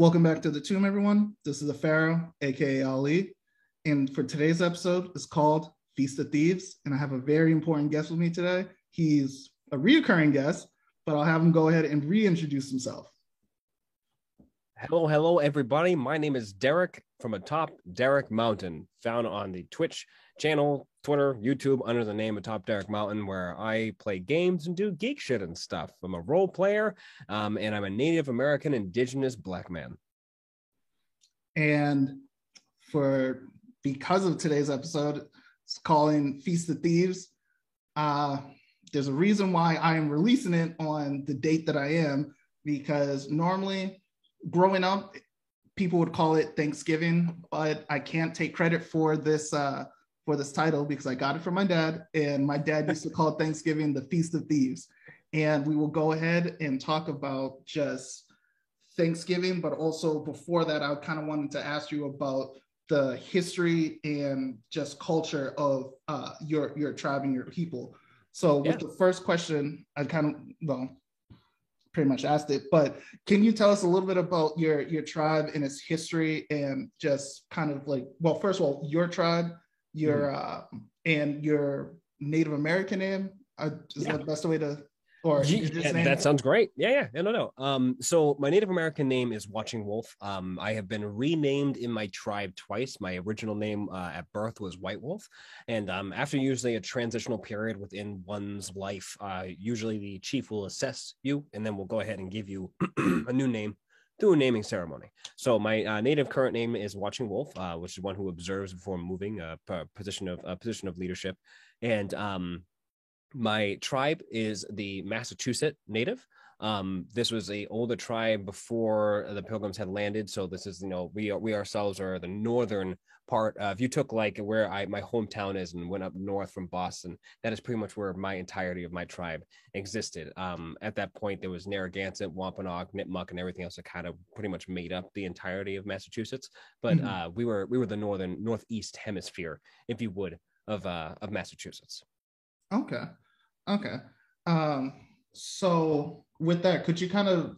Welcome back to the tomb, everyone. This is the Pharaoh, aka Ali. And for today's episode, it's called Feast of Thieves. And I have a very important guest with me today. He's a reoccurring guest, but I'll have him go ahead and reintroduce himself. Hello, hello, everybody. My name is Derek from atop Derek Mountain, found on the Twitch channel, Twitter, YouTube under the name Atop Derek Mountain, where I play games and do geek shit and stuff. I'm a role player, um, and I'm a Native American Indigenous Black man. And for because of today's episode, it's calling Feast of Thieves. Uh, there's a reason why I am releasing it on the date that I am, because normally growing up, people would call it Thanksgiving, but I can't take credit for this uh, for this title because I got it from my dad, and my dad used to call Thanksgiving the Feast of Thieves. And we will go ahead and talk about just Thanksgiving, but also before that, I kind of wanted to ask you about the history and just culture of uh, your your tribe and your people. So, with yeah. the first question, I kind of well, pretty much asked it, but can you tell us a little bit about your your tribe and its history and just kind of like well, first of all, your tribe, your mm-hmm. uh, and your Native American name. Uh, is yeah. that the best way to or yeah, that sounds great. Yeah, yeah, no, no, no. Um, so my Native American name is Watching Wolf. Um, I have been renamed in my tribe twice. My original name uh, at birth was White Wolf, and um, after usually a transitional period within one's life, uh, usually the chief will assess you, and then we'll go ahead and give you a new name through a naming ceremony. So my uh, native current name is Watching Wolf, uh, which is one who observes before moving, a position of a position of leadership, and um, my tribe is the Massachusetts native. Um, this was a older tribe before the Pilgrims had landed. So this is, you know, we are, we ourselves are the northern part. Uh, if you took like where I my hometown is and went up north from Boston, that is pretty much where my entirety of my tribe existed. Um, at that point, there was Narragansett, Wampanoag, Nipmuc, and everything else that kind of pretty much made up the entirety of Massachusetts. But mm-hmm. uh, we were we were the northern northeast hemisphere, if you would, of uh, of Massachusetts. Okay. Okay. Um, so with that, could you kind of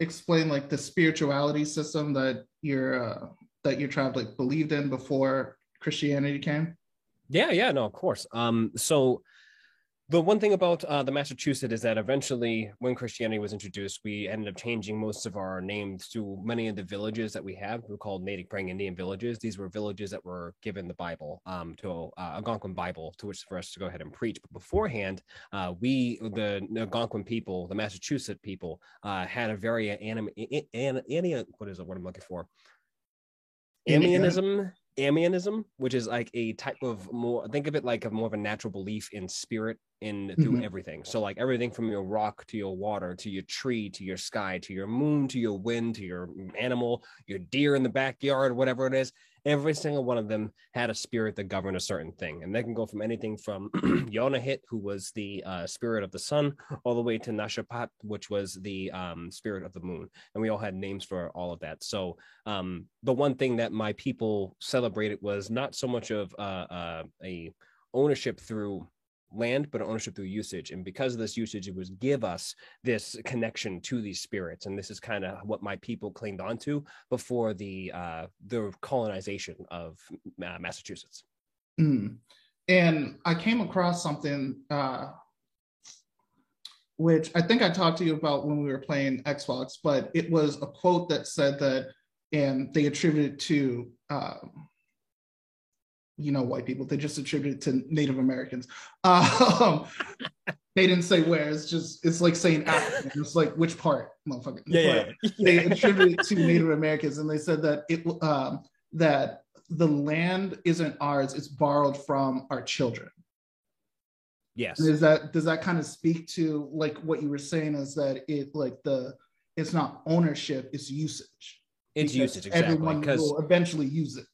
explain like the spirituality system that your uh, that your tribe like believed in before Christianity came? Yeah, yeah, no, of course. Um, so the one thing about uh, the Massachusetts is that eventually, when Christianity was introduced, we ended up changing most of our names to many of the villages that we have. We're called Native praying Indian villages. These were villages that were given the Bible, um, to uh, Algonquin Bible, to which for us to go ahead and preach. But beforehand, uh, we, the Algonquin people, the Massachusetts people, uh, had a very anim, an, an, what is it? What I'm looking for? Amianism, which is like a type of more think of it like a more of a natural belief in spirit in through mm-hmm. everything. So like everything from your rock to your water to your tree to your sky to your moon to your wind to your animal, your deer in the backyard, whatever it is every single one of them had a spirit that governed a certain thing. And they can go from anything from Yonahit, who was the uh, spirit of the sun, all the way to Nashapat, which was the um, spirit of the moon. And we all had names for all of that. So um, the one thing that my people celebrated was not so much of uh, uh, a ownership through land, but ownership through usage. And because of this usage, it was give us this connection to these spirits. And this is kind of what my people claimed onto before the uh, the colonization of uh, Massachusetts. Mm. And I came across something uh, which I think I talked to you about when we were playing Xbox, but it was a quote that said that, and they attributed to um, you know white people they just attribute it to native americans. Um, they didn't say where it's just it's like saying african. It's like which part motherfucker? Yeah, yeah. they attribute it to native americans and they said that it um, that the land isn't ours it's borrowed from our children. Yes. Is that does that kind of speak to like what you were saying is that it like the it's not ownership it's usage. It's usage exactly everyone will eventually use it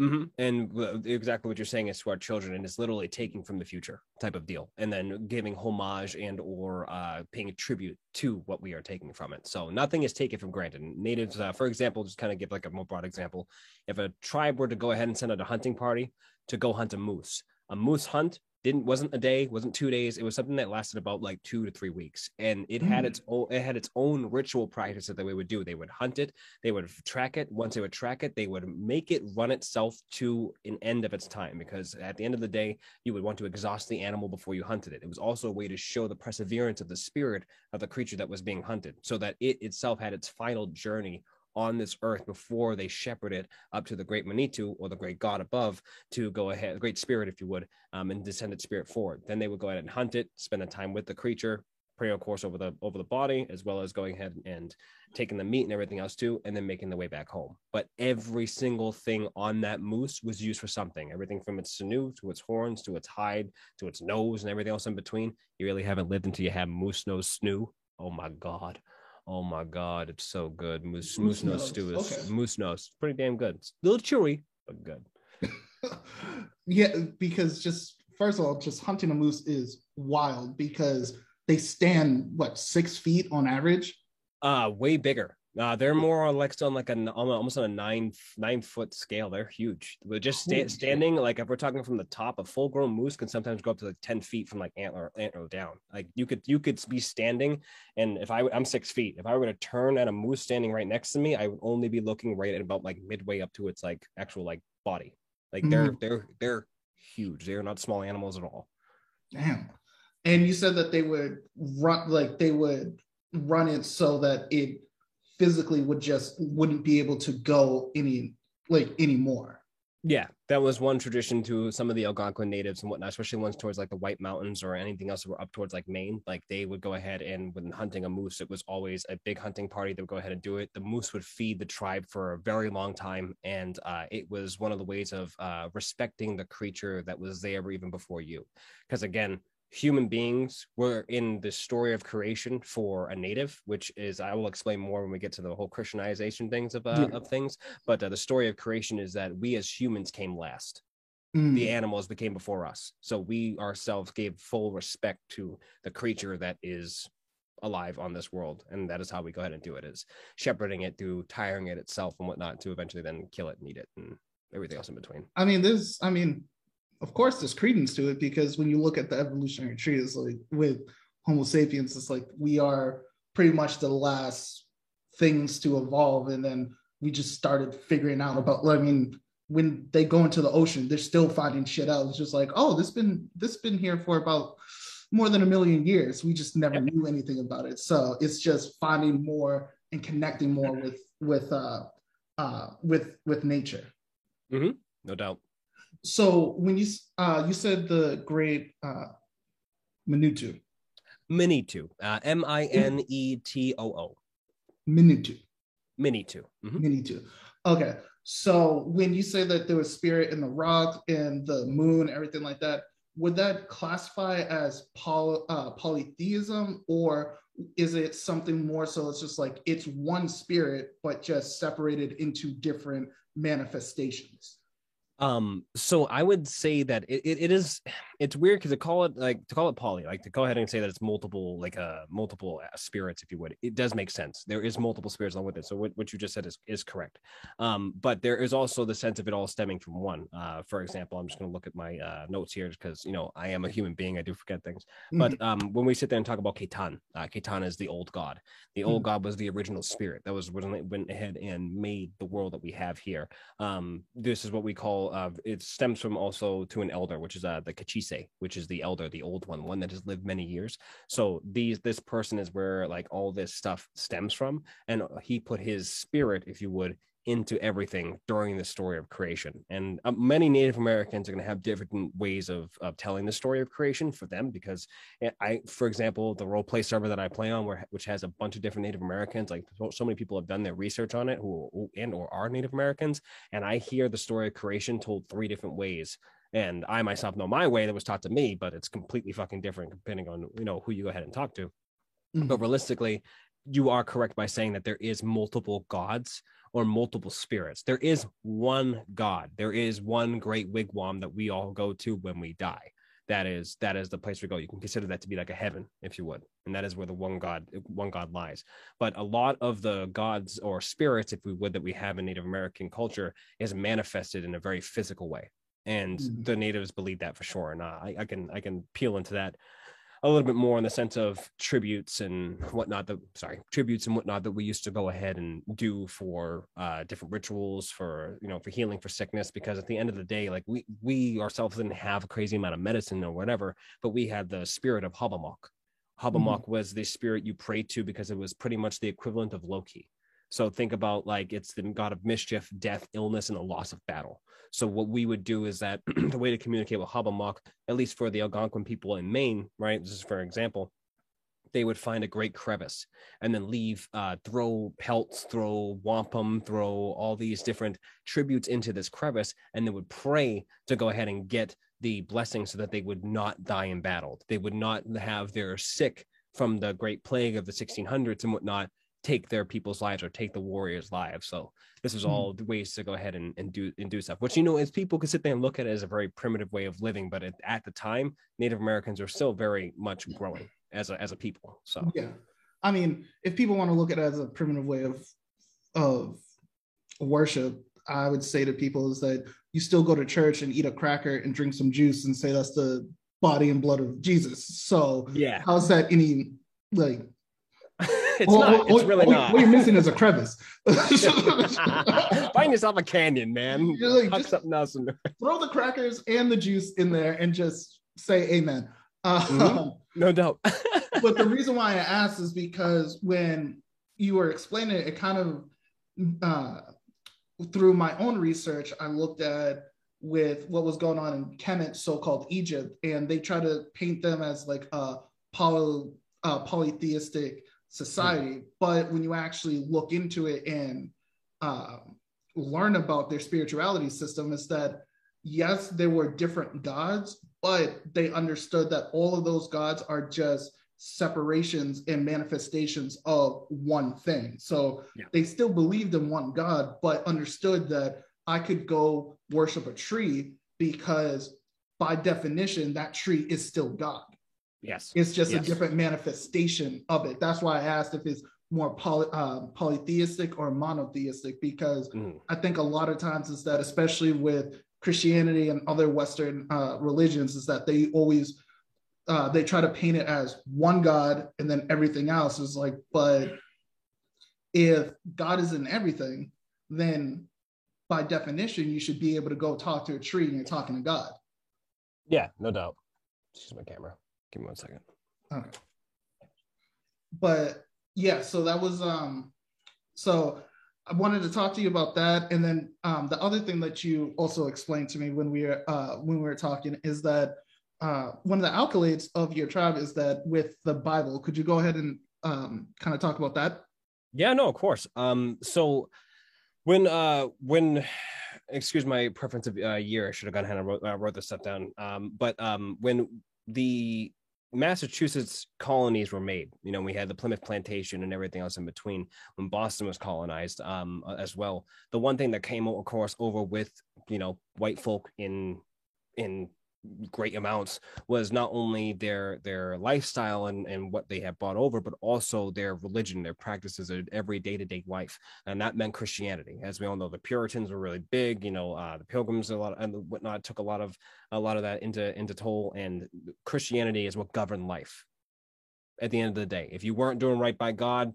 Mm-hmm. And exactly what you're saying is to our children, and it's literally taking from the future type of deal, and then giving homage and or uh, paying tribute to what we are taking from it. So nothing is taken from granted. Natives, uh, for example, just kind of give like a more broad example. If a tribe were to go ahead and send out a hunting party to go hunt a moose, a moose hunt didn't wasn't a day wasn't two days it was something that lasted about like two to three weeks and it had Mm. its own it had its own ritual practice that they would do they would hunt it they would track it once they would track it they would make it run itself to an end of its time because at the end of the day you would want to exhaust the animal before you hunted it it was also a way to show the perseverance of the spirit of the creature that was being hunted so that it itself had its final journey on this earth before they shepherd it up to the great Manitou or the great God above to go ahead, the great spirit, if you would, um, and descend its spirit forward. Then they would go ahead and hunt it, spend the time with the creature, pray, of course, over the over the body, as well as going ahead and taking the meat and everything else too, and then making the way back home. But every single thing on that moose was used for something. Everything from its sinew to its horns to its hide to its nose and everything else in between. You really haven't lived until you have moose nose stew. Oh my god. Oh my god, it's so good. Moose moose, Moose nose nose, stew is okay. moose nose. Pretty damn good. It's a little chewy, but good. yeah, because just first of all, just hunting a moose is wild because they stand what six feet on average. Uh way bigger. Uh, they're more or less on like an almost on a nine nine foot scale. They're huge. But just sta- standing, like if we're talking from the top, a full grown moose can sometimes go up to like ten feet from like antler antler down. Like you could you could be standing, and if I I'm six feet, if I were to turn at a moose standing right next to me, I would only be looking right at about like midway up to its like actual like body. Like they're they're they're huge. They are not small animals at all. Damn. And you said that they would run like they would run it so that it physically would just wouldn't be able to go any like anymore. Yeah, that was one tradition to some of the Algonquin natives and whatnot, especially ones towards like the White Mountains or anything else that were up towards like Maine. Like they would go ahead and when hunting a moose, it was always a big hunting party. They would go ahead and do it. The moose would feed the tribe for a very long time, and uh, it was one of the ways of uh, respecting the creature that was there even before you. Because again, human beings were in the story of creation for a native, which is I will explain more when we get to the whole Christianization things of uh, Yeah. of things. But uh, the story of creation is that we as humans came last. Mm. The animals became before us, so we ourselves gave full respect to the creature that is alive on this world, and that is how we go ahead and do it: is shepherding it through tiring it itself and whatnot to eventually then kill it and eat it and everything else in between. I mean, this. I mean, of course, there's credence to it because when you look at the evolutionary tree, it's like with Homo sapiens, it's like we are pretty much the last things to evolve, and then we just started figuring out about. I mean, when they go into the ocean, they're still finding shit out. It's just like, oh, this been this been here for about more than a million years. We just never knew anything about it. So it's just finding more and connecting more with with uh uh with with nature. No doubt. So when you uh, you said the great uh, Minutu, Minitu, uh, M I N E T O O, Minutu, Minitu. Mhm. Minutu. Okay, so when you say that there was spirit in the rock and the moon, everything like that, would that classify as poly, uh, polytheism, or is it something more so? It's just like it's one spirit, but just separated into different manifestations. Um, so I would say that it, it, it is it's weird because to call it like to call it poly, like to go ahead and say that it's multiple, like uh multiple uh, spirits, if you would, it does make sense. There is multiple spirits along with it. So what, what you just said is is correct. Um, but there is also the sense of it all stemming from one. Uh, for example, I'm just gonna look at my uh notes here because you know I am a human being, I do forget things. But um, when we sit there and talk about Ketan, uh, Ketan is the old god. The old god was the original spirit that was when it went ahead and made the world that we have here. Um, this is what we call. Uh, it stems from also to an elder, which is uh, the Kachise, which is the elder, the old one, one that has lived many years. So these this person is where like all this stuff stems from, and he put his spirit, if you would, into everything during the story of creation. And uh, many Native Americans are going to have different ways of, of telling the story of creation for them because eh, I, for example, the role play server that I play on, where which has a bunch of different Native Americans, like so, many people have done their research on it who- and or are Native Americans, and I hear the story of creation told three different ways. And I myself know my way that was taught to me, but it's completely fucking different depending on you know who you go ahead and talk to. Mhm. but realistically you are correct by saying that there is multiple gods or multiple spirits. There is one god. There is one great wigwam that we all go to when we die. That is that is the place we go. You can consider that to be like a heaven if you would. And that is where the one god one god lies. But a lot of the gods or spirits if we would that we have in native american culture is manifested in a very physical way and Mhm. the natives believe that for sure. And I, I can I can peel into that a little bit more in the sense of tributes and whatnot that sorry tributes and whatnot that we used to go ahead and do for uh, different rituals for you know for healing for sickness because at the end of the day like we we ourselves didn't have a crazy amount of medicine or whatever but we had the spirit of Hobamok. Hobamok was the spirit you prayed to because it was pretty much the equivalent of Loki. So think about like it's the god of mischief, death, illness, and the loss of battle. So what we would do is that the way to communicate with Hobamok, at least for the Algonquin people in Maine, right? This is for example, they would find a great crevice and then leave, uh, throw pelts, throw wampum, throw all these different tributes into this crevice, and they would pray to go ahead and get the blessing so that they would not die in battle. They would not have their sick from the Great Plague of the 1600s and whatnot take their people's lives or take the warriors' lives. So this is Mhm. all the ways to go ahead and, and do and do stuff. Which you know, as people can sit there and look at it as a very primitive way of living, but at, at the time, Native Americans are still very much growing as a as a people. So Yeah. I mean, if people want to look at it as a primitive way of of worship, I would say to people is that you still go to church and eat a cracker and drink some juice and say that's the body and blood of Jesus. So yeah, how's that any like it's all- not. all- It's really all- not. What you're missing is a crevice. Find yourself a canyon, man. You're like, just- something else in there. Throw the crackers and the juice in there and just say amen. Uh, Mhm. No doubt. but the reason why I asked is because when you were explaining it, it kind of uh, through my own research, I looked at with what was going on in Kemet, so-called Egypt, and they try to paint them as like a poly, uh, polytheistic society. But when you actually look into it and um, learn about their spirituality system, is that yes, there were different gods, but they understood that all of those gods are just separations and manifestations of one thing. So Yeah. they still believed in one God, but understood that I could go worship a tree because by definition, that tree is still God. Yes. It's just Yes. a different manifestation of it. That's why I asked if it's more poly, uh, polytheistic or monotheistic, because Mhm. I think a lot of times is that, especially with Christianity and other Western uh, religions, is that they always uh, they try to paint it as one God and then everything else is like, but if God is in everything, then by definition, you should be able to go talk to a tree and you're talking to God. Yeah, no doubt. Excuse my camera. Give me one second. Okay. But yeah, so that was um so I wanted to talk to you about that. And then um the other thing that you also explained to me when we were uh when we were talking is that uh one of the accolades of your tribe is that with the Bible. Could you go ahead and um kind of talk about that? Yeah, no, of course. Um, so when uh when excuse my preference of uh, year, I should have gone ahead and wrote, uh, wrote this stuff down. Um, but um when the Massachusetts colonies were made, you know, we had the Plymouth plantation and everything else in between when Boston was colonized um as well. The one thing that came of course over with, you know, white folk in in great amounts was not only their their lifestyle and, and what they had brought over, but also their religion, their practices, their every day to day life, and that meant Christianity. As we all know, the Puritans were really big. You know, uh, the Pilgrims a lot and whatnot took a lot of a lot of that into into toll, and Christianity is what governed life. At the end of the day, if you weren't doing right by God,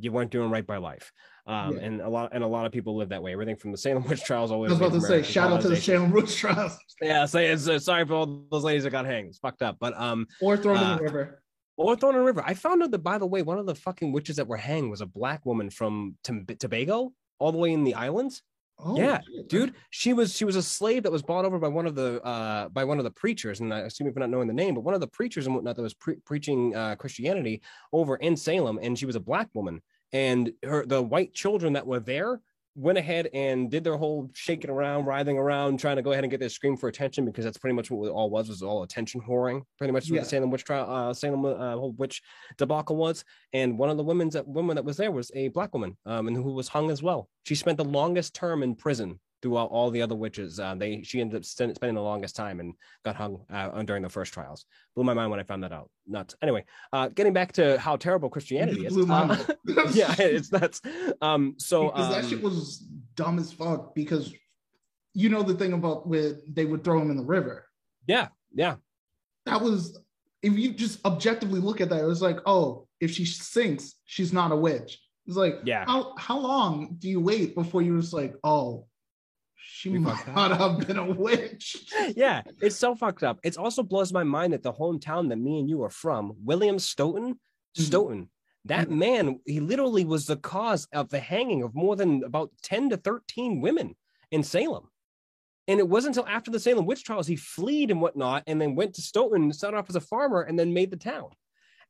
you weren't doing right by life. Um, Yeah. and a lot and a lot of people live that way. Everything from the Salem witch trials the I was about to say, shout out to the. Salem Witch Trials Yeah, say it's uh, sorry for all those ladies that got hanged. It's fucked up. But um, or thrown in Uh, the river. or thrown in a river. I found out that by the way, one of the fucking witches that were hanged was a black woman from Tobago, all the way in the islands. Oh, yeah, shit. Dude, she was she was a slave that was bought over by one of the uh by one of the preachers, and I assume if not knowing the name, but one of the preachers and whatnot that was pre- preaching uh Christianity over in Salem, and she was a black woman, and her the white children that were there went ahead and did their whole shaking around, writhing around, trying to go ahead and get their scream for attention because that's pretty much what it all was was all attention whoring. Pretty much what the Salem witch trial, uh, Salem uh, whole witch debacle was. And one of the women's that woman that was there was a black woman, um, and who was hung as well. She spent the longest term in prison throughout all the other witches. Uh, they she ended up st- spending the longest time and got hung uh, during the first trials. Blew my mind when I found that out. Nuts. Anyway, uh, getting back to how terrible Christianity is. blew my uh, mind. yeah, it's nuts. Um, so because that um, shit was dumb as fuck because you know the thing about where they would throw him in the river. Yeah, yeah. That was if you just objectively look at that, it was like, oh, if she sinks, she's not a witch. It's like, Yeah. how how long do you wait before you're just like, oh, she We might fucked up. not have been a witch. yeah, it's so fucked up. It also blows my mind that the hometown that me and you are from, William Stoughton, Mhm. Stoughton, that Mhm. man, he literally was the cause of the hanging of more than about 10 to 13 women in Salem. And it wasn't until after the Salem witch trials he fled and whatnot, and then went to Stoughton and started off as a farmer and then made the town.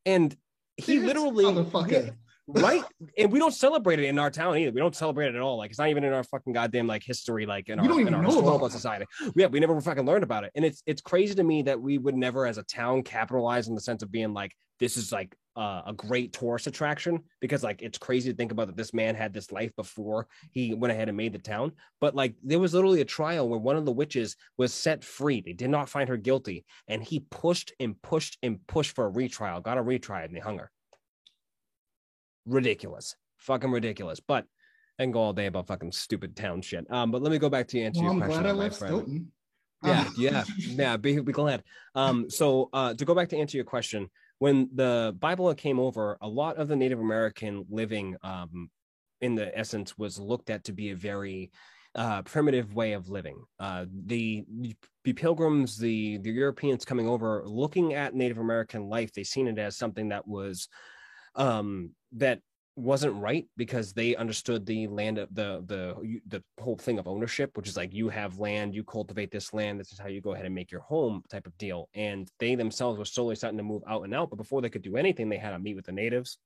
And he This literally. Right? And we don't celebrate it in our town either. We don't celebrate it at all. Like it's not even in our fucking goddamn like history like in We our, don't in our know about historical society. Yeah we never fucking learned about it. And it's it's crazy to me that we would never as a town capitalize in the sense of being like this is like uh, a great tourist attraction because like it's crazy to think about that this man had this life before he went ahead and made the town. But like there was literally a trial where one of the witches was set free. They did not find her guilty. And he pushed and pushed and pushed for a retrial got a retrial and they hung her ridiculous, fucking ridiculous. But I can go all day about fucking stupid town shit. Um, but let me go back to answer Well, your I'm question. glad I left friend. Stoughton. Yeah, Uh, yeah, yeah. Be, be glad. Um, so uh, to go back to answer your question, when the Bible came over, a lot of the Native American living, um, in the essence, was looked at to be a very uh, primitive way of living. Uh, the the pilgrims, the the Europeans coming over, looking at Native American life, they seen it as something that was um, that wasn't right because they understood the land of the the the whole thing of ownership which is like you have land you cultivate this land this is how you go ahead and make your home type of deal. And they themselves were slowly starting to move out and out but before they could do anything they had to meet with the natives.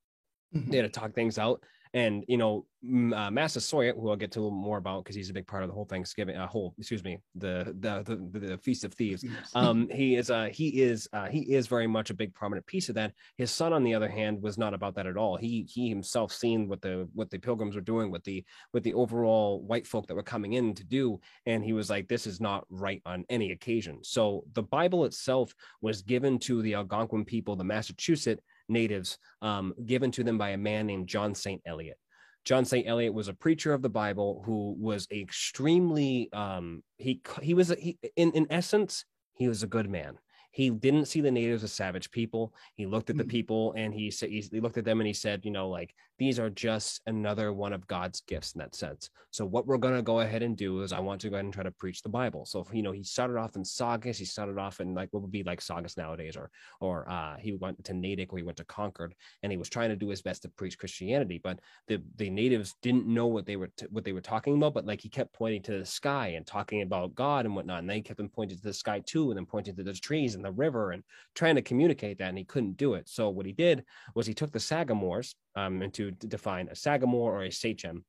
Mhm. they had to talk things out and you know uh, massasoit who i'll get to a little more about because he's a big part of the whole thanksgiving uh, whole excuse me the the the, the feast of thieves. Um he is uh he is uh he is very much a big prominent piece of that. His son on the other hand was not about that at all. He he himself seen what the what the pilgrims were doing with the with the overall white folk that were coming in to do and he was like this is not right on any occasion. So the bible itself was given to the algonquin people the massachusetts natives um given to them by a man named john st eliot John St. Eliot was a preacher of the Bible who was extremely um he he was a, he in in essence he was a good man. He didn't see the natives as savage people. He looked at the Mhm. people and he said he looked at them and he said, you know, like these are just another one of God's gifts in that sense. So what we're gonna go ahead and do is I want to go ahead and try to preach the Bible. So you know, he started off in Saugus. He started off in like what would be like Saugus nowadays, or or uh, he went to Natick or he went to Concord, and he was trying to do his best to preach Christianity. But the the natives didn't know what they were t- what they were talking about. But like he kept pointing to the sky and talking about God and whatnot, and they kept him pointing to the sky too, and then pointing to the trees and the river and trying to communicate that, and he couldn't do it. So what he did was he took the Sagamores, um, and to, define a Sagamore or a Sachem.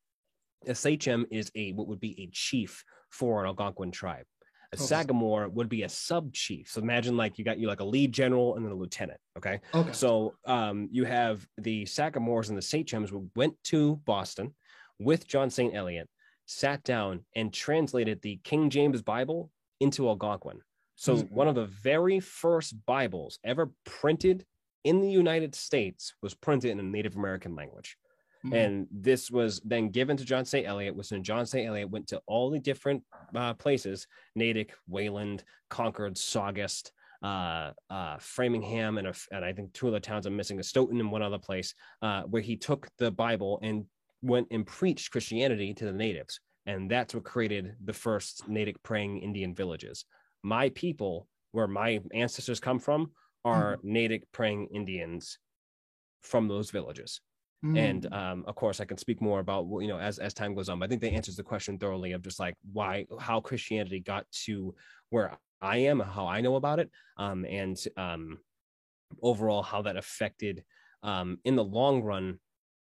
A Sachem is a what would be a chief for an Algonquin tribe. A Okay. Sagamore would be a sub chief. So imagine like you got you like a lead general and then a lieutenant. Okay. okay. So um, you have the Sagamores and the Sachems who went to Boston with John St. Eliot, sat down and translated the King James Bible into Algonquin. So Mhm. one of the very first Bibles ever printed in the United States was printed in a Native American language. Mhm. And this was then given to John St. Eliot, which then John St. Eliot went to all the different uh, places Natick, Wayland, Concord, Saugus, uh, uh, Framingham, and, a, and I think two other towns I'm missing, Stoughton and one other place, uh, where he took the Bible and went and preached Christianity to the natives. And that's what created the first Natick praying Indian villages. My people, where my ancestors come from, are Natick praying Indians from those villages Mhm. and um, of course i can speak more about you know as as time goes on but i think that answers the question thoroughly of just like why how christianity got to where i am how i know about it um, and um, overall how that affected um, in the long run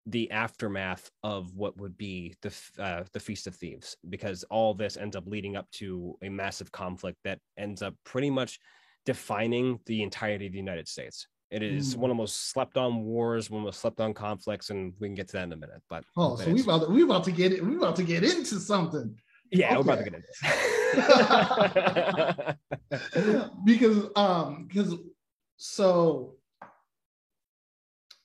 the aftermath of what would be the uh, the feast of thieves because all this ends up leading up to a massive conflict that ends up pretty much defining the entirety of the united states it is Mm. one of the most slept on wars, one of the most slept on conflicts, and we can get to that in a minute. But Oh, so we about to, we about to get it. We about to get into something yeah, we're about to get into this. because um because so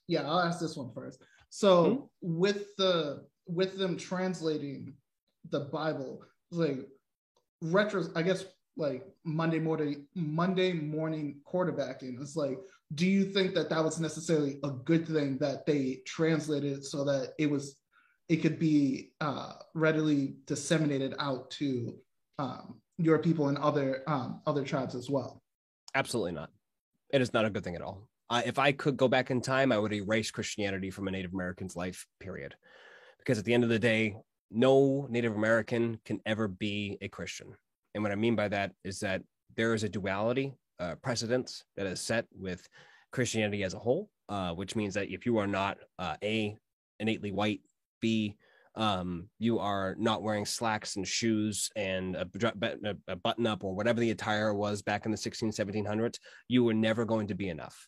yeah, I'll ask this one first. So Hmm? with the with them translating the Bible, like retro, I guess like Monday morning, Monday morning quarterbacking. It's like, do you think that that was necessarily a good thing that they translated so that it was, it could be uh, readily disseminated out to um, your people and other um, other tribes as well? Absolutely not. It is not a good thing at all. Uh, if I could go back in time, I would erase Christianity from a Native American's life, period. Because at the end of the day, no Native American can ever be a Christian. And what I mean by that is that there is a duality uh, precedence that is set with Christianity as a whole, uh, which means that if you are not uh, a innately white, b um, you are not wearing slacks and shoes and a, a button up or whatever the attire was back in the 16 1700s you were never going to be enough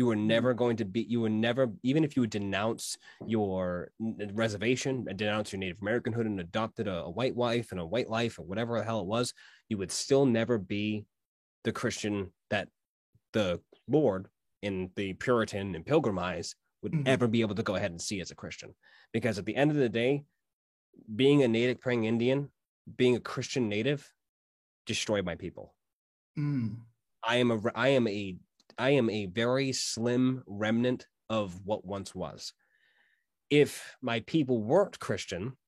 you were mm-hmm. never going to be, you were never, even if you would denounce your reservation and denounce your Native Americanhood and adopted a, a white wife and a white life or whatever the hell it was, you would still never be the Christian that the Lord in the Puritan and Pilgrim eyes would mm-hmm. ever be able to go ahead and see as a Christian. Because at the end of the day, being a native praying Indian, being a Christian native, destroyed my people. Mm. I am a I am a I am a very slim remnant of what once was. If my people weren't Christian,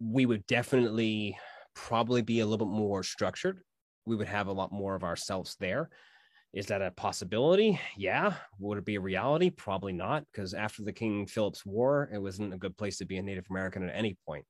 we would definitely probably be a little bit more structured. We would have a lot more of ourselves there. Is that a possibility? Yeah. Would it be a reality? Probably not, because after the King Philip's War, it wasn't a good place to be a Native American at any point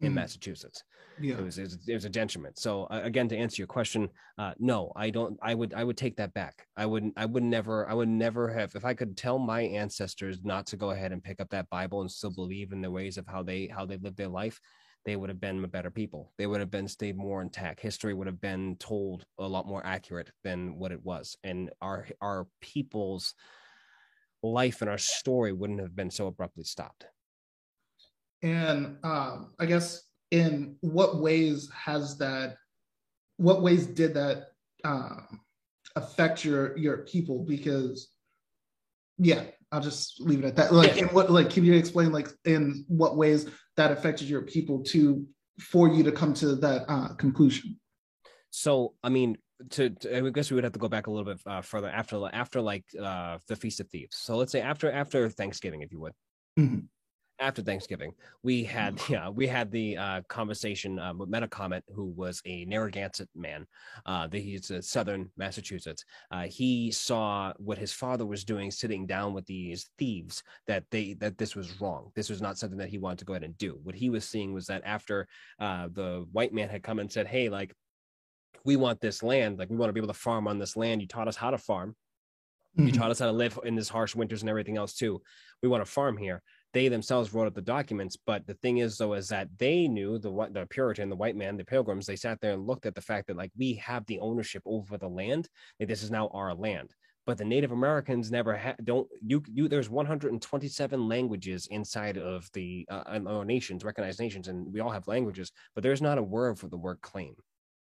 in mm. Massachusetts. Yeah, it was, it was, it was a detriment. So uh, again, to answer your question, uh, no, I don't. I would I would take that back. I wouldn't. I would never I would never have if I could tell my ancestors not to go ahead and pick up that Bible and still believe in the ways of how they how they lived their life. They would have been a better people. They would have been stayed more intact. History would have been told a lot more accurate than what it was, and our our people's life and our story wouldn't have been so abruptly stopped. And um, I guess in what ways has that, what ways did that um, affect your your people? Because yeah, I'll just leave it at that. Like, in what like can you explain like in what ways that affected your people to for you to come to that uh, conclusion? So, I mean, to, to, I guess we would have to go back a little bit uh, further after after like uh, the Feast of Thieves. So let's say after after Thanksgiving, if you would. Mm-hmm after Thanksgiving, we had mm. yeah we had the uh, conversation um, with Metacomet, who was a Narragansett man. Uh, the, he's a Southern Massachusetts. Uh, he saw what his father was doing, sitting down with these thieves. That they that this was wrong. This was not something that he wanted to go ahead and do. What he was seeing was that after uh, the white man had come and said, "Hey, like we want this land. Like we want to be able to farm on this land. You taught us how to farm." You mm-hmm. taught us how to live in this harsh winters and everything else too. We want to farm here they themselves wrote up the documents. But the thing is, though, is that they knew the the Puritan, the white man, the Pilgrims. They sat there and looked at the fact that like we have the ownership over the land. This is now our land. But the Native Americans never had. Don't you? You there's 127 languages inside of the uh, our nations, recognized nations, and we all have languages. But there's not a word for the word claim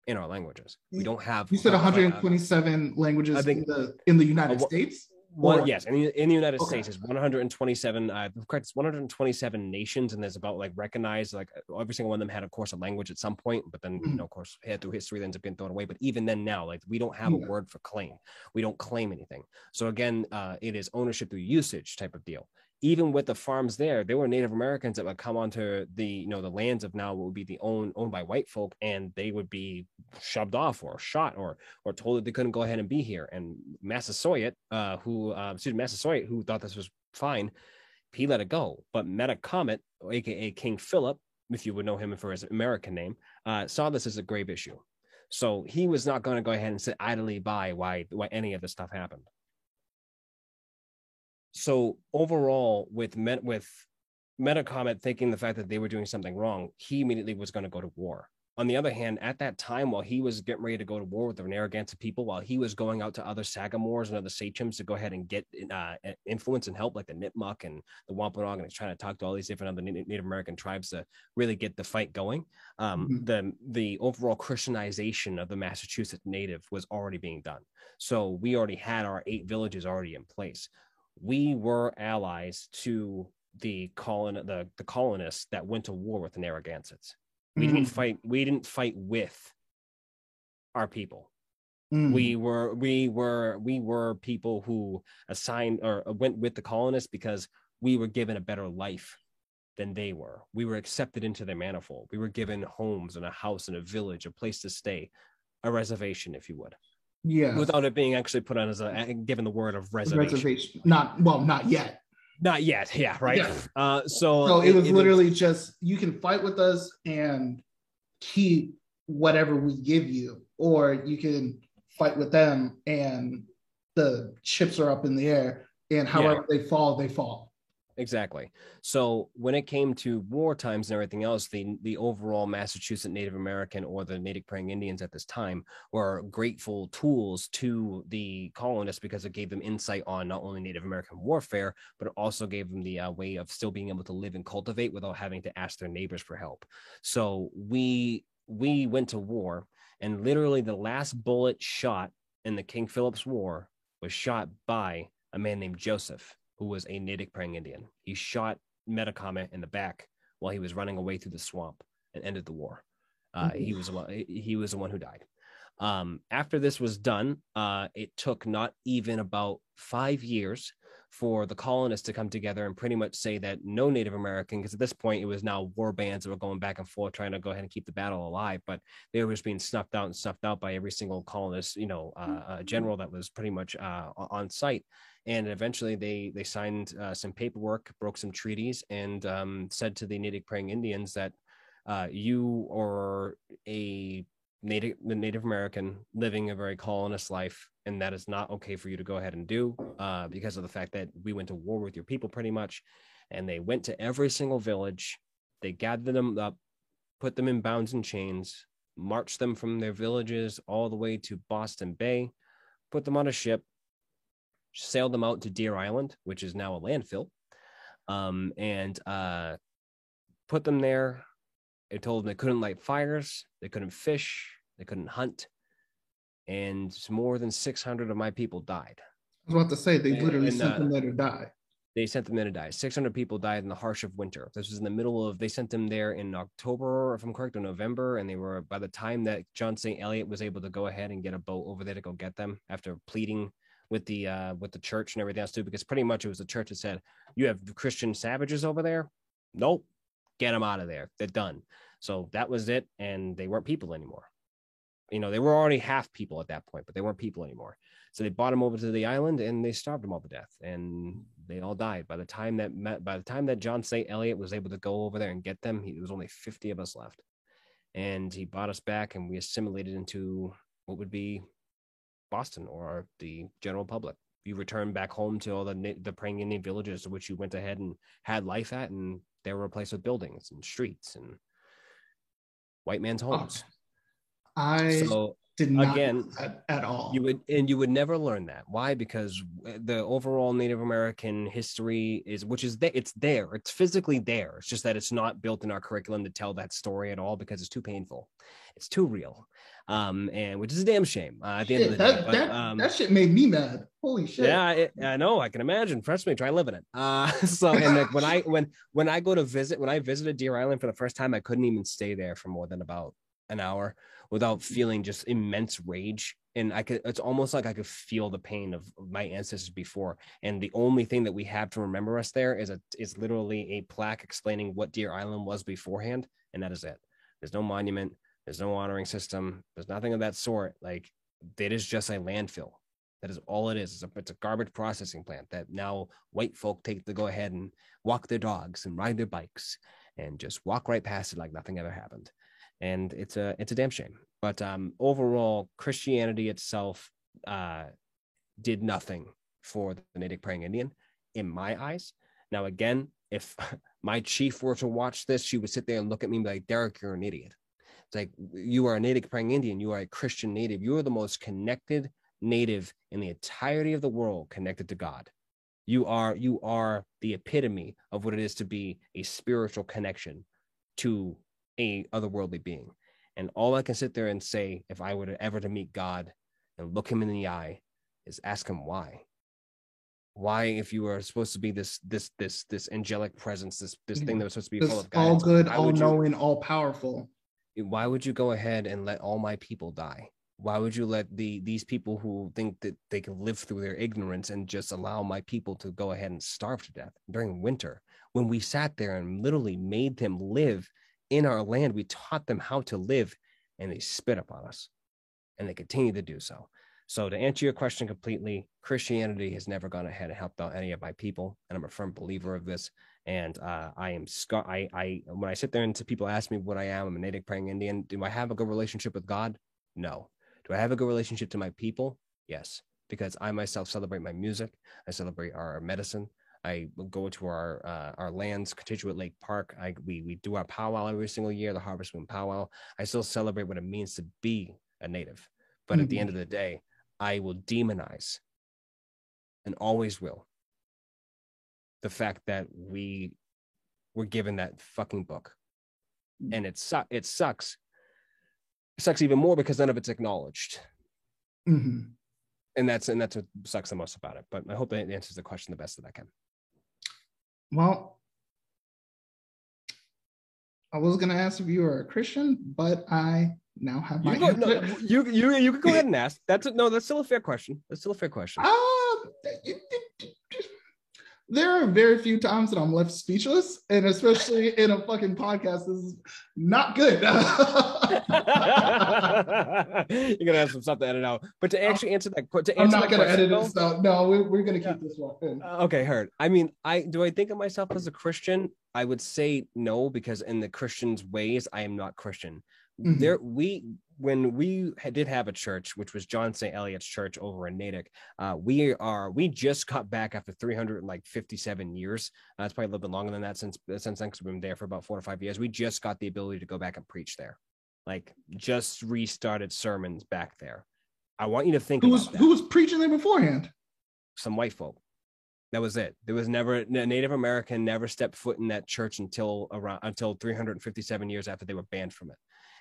in our languages. We don't have. You said 127 uh, languages in the in the United uh, States. One, or, yes, in the, in the United okay. States, is 127. Uh, correct, it's 127 nations, and there's about like recognized like every single one of them had, of course, a language at some point, but then mm-hmm. you know, of course, had through history, that ends up getting thrown away. But even then, now, like we don't have yeah. a word for claim. We don't claim anything. So again, uh, it is ownership through usage type of deal even with the farms there, there were Native Americans that would come onto the you know the lands of now would be the own owned by white folk, and they would be shoved off or shot or or told that they couldn't go ahead and be here. And Massasoit, uh, who uh, excuse me, Massasoit, who thought this was fine, he let it go. But Metacomet, aka King Philip, if you would know him for his American name, uh, saw this as a grave issue. So he was not going to go ahead and sit idly by why why any of this stuff happened so overall with met with Metacomet thinking the fact that they were doing something wrong, he immediately was going to go to war. On the other hand, at that time, while he was getting ready to go to war with the Narragansett people, while he was going out to other Sagamores and other sachems to go ahead and get uh, influence and help, like the Nipmuc and the Wampanoag, and he's trying to talk to all these different other Native American tribes to really get the fight going. Um, mm-hmm. The the overall Christianization of the Massachusetts native was already being done. So we already had our eight villages already in place we were allies to the colon the, the colonists that went to war with the Narragansetts. We didn't Mhm. fight. We didn't fight with our people. Mm. We were we were we were people who assigned or went with the colonists because we were given a better life than they were. We were accepted into their manifold. We were given homes and a house and a village, a place to stay, a reservation, if you would, yeah. without it being actually put on as a given the word of reservation. reservation. Not well, not yet. Not yet. Yeah. Right. Yeah. Uh, so So it was literally just you can fight with us and keep whatever we give you, or you can fight with them and the chips are up in the air, and however they fall, they fall. Exactly. So when it came to war times and everything else, the the overall Massachusetts Native American or the Native praying Indians at this time were grateful tools to the colonists because it gave them insight on not only Native American warfare, but it also gave them the uh, way of still being able to live and cultivate without having to ask their neighbors for help. So we we went to war, and literally the last bullet shot in the King Philip's War was shot by a man named Joseph who was a Natick praying Indian. He shot Metacomet in the back while he was running away through the swamp and ended the war. Uh, he was the one, he was the one who died. Um, after this was done, uh, it took not even about five years for the colonists to come together and pretty much say that no Native American, because at this point it was now war bands that were going back and forth trying to go ahead and keep the battle alive, but they were just being snuffed out and snuffed out by every single colonist, you know, uh, uh, general that was pretty much uh, on site. And eventually they they signed uh, some paperwork, broke some treaties, and um, said to the Native praying Indians that uh, you or a native Native American living a very colonist life, and that is not okay for you to go ahead and do uh, because of the fact that we went to war with your people pretty much, and they went to every single village, they gathered them up, put them in bounds and chains, marched them from their villages all the way to Boston Bay, put them on a ship sailed them out to Deer Island, which is now a landfill, um, and uh, put them there. They told them they couldn't light fires, they couldn't fish, they couldn't hunt, and more than 600 of my people died. I was about to say they And- literally and, sent uh, them there to die. They sent them there to die. 600 people died in the harsh of winter. This was in the middle of, they sent them there in October, if I'm correct, or November. And they were, by the time that John St. Eliot was able to go ahead and get a boat over there to go get them after pleading with the uh with the church and everything else too because pretty much it was the church that said you have christian savages over there nope get them out of there. They're done. So that was it and they weren't people anymore. You know they were already half people at that point but they weren't people anymore. So they brought them over to the island and they starved them all to death and they all died. By the time that met by the time that john st eliot was able to go over there and get them he, there was only 50 of us left. And he brought us back and we assimilated into what would be Boston or the general public. You return back home to all the the praying Indian villages which you went ahead and had life at, and they were replaced with buildings and streets and white man's oh, homes. I So did not again, that at all. you would and you would never learn that. Why? Because the overall Native American history is, which is there, it's there, it's physically there. It's just that it's not built in our curriculum to tell that story at all because it's too painful, it's too real, um, and which is a damn shame uh, at the end of the day. that, But, that, um, that shit made me mad. Holy shit. yeah, it, I know. I can imagine. Trust me. Try living it. Uh, so and like when I when when I go to visit, when I visited Deer Island for the first time, I couldn't even stay there for more than about an hour without feeling just immense rage. And I could, it's almost like I could feel the pain of my ancestors before. And the only thing that we have to remember us there is a is literally a plaque explaining what Deer Island was beforehand, and that is it. There's no monument. There's no honoring system. There's nothing of that sort. Like it is just a landfill. That is all it is. It's a, it's a garbage processing plant that now white folk take to go ahead and walk their dogs and ride their bikes and just walk right past it like nothing ever happened. And it's a it's a damn shame. But um, overall, Christianity itself uh, did nothing for the Native praying Indian in my eyes. Now, again, if my chief were to watch this, she would sit there and look at me and be like, Derek, you're an idiot. It's like you are a Native praying Indian, you are a Christian native, you are the most connected native in the entirety of the world connected to God. You are you are the epitome of what it is to be a spiritual connection to a otherworldly being. And all I can sit there and say, if I were to ever to meet God and look him in the eye, is ask him why. Why, if you are supposed to be this this this this angelic presence, this this thing mm-hmm. that was supposed to be full of all guidance, good, all would you- knowing, all powerful. Why would you go ahead and let all my people die? Why would you let the these people who think that they can live through their ignorance and just allow my people to go ahead and starve to death during winter when we sat there and literally made them live in our land? We taught them how to live and they spit upon us and they continue to do so. So to answer your question completely, Christianity has never gone ahead and helped out any of my people, and I'm a firm believer of this. And uh, I am scar. I, I when I sit there and people ask me what I am, I'm a native praying Indian. Do I have a good relationship with God? No. Do I have a good relationship to my people? Yes, because I myself celebrate my music. I celebrate our medicine. I go to our uh, our lands, Contiguous Lake Park. I we we do our powwow every single year, the Harvest Moon powwow. I still celebrate what it means to be a native, but mm-hmm. at the end mm-hmm. of the day, I will demonize, and always will, the fact that we were given that fucking book, mm. and it su- it sucks. It sucks even more because none of it's acknowledged. Mm-hmm. And that's and that's what sucks the most about it. But I hope that answers the question the best that I can. Well, I was gonna ask if you were a Christian, but I now have my you, go, no, you you you can go ahead and ask. That's a, no, that's still a fair question. That's still a fair question. Um, there are very few times that I'm left speechless, and especially in a fucking podcast, this is not good. You're gonna have some stuff to edit out, but to actually answer that, to answer I'm not gonna edit it. So no, we're, we're gonna keep yeah. this one. In. Uh, okay, heard. I mean, I do I think of myself as a Christian? I would say no, because in the Christian's ways, I am not Christian. Mm-hmm. There, we when we did have a church, which was John St. Eliot's church over in Natick, uh, we are we just got back after 357 years. Uh, it's probably a little bit longer than that since since then because we've been there for about four to five years. We just got the ability to go back and preach there, like just restarted sermons back there. I want you to think who was who was preaching there beforehand. Some white folk. That was it. There was never a Native American never stepped foot in that church until around until 357 years after they were banned from it.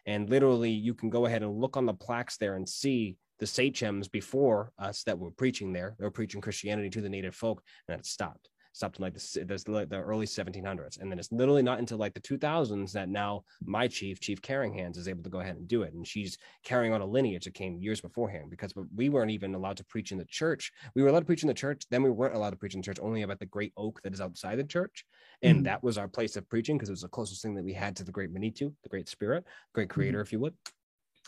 And literally, you can go ahead and look on the plaques there and see the sachems before us that were preaching there. They were preaching Christianity to the native folk, and it stopped stopped in like the, the early 1700s and then it's literally not until like the 2000s that now my chief chief Caring Hands is able to go ahead and do it and she's carrying on a lineage that came years beforehand because we weren't even allowed to preach in the church we were allowed to preach in the church then we weren't allowed to preach in the church only about the great oak that is outside the church and mm-hmm. that was our place of preaching because it was the closest thing that we had to the great manitou the great spirit great creator mm-hmm. if you would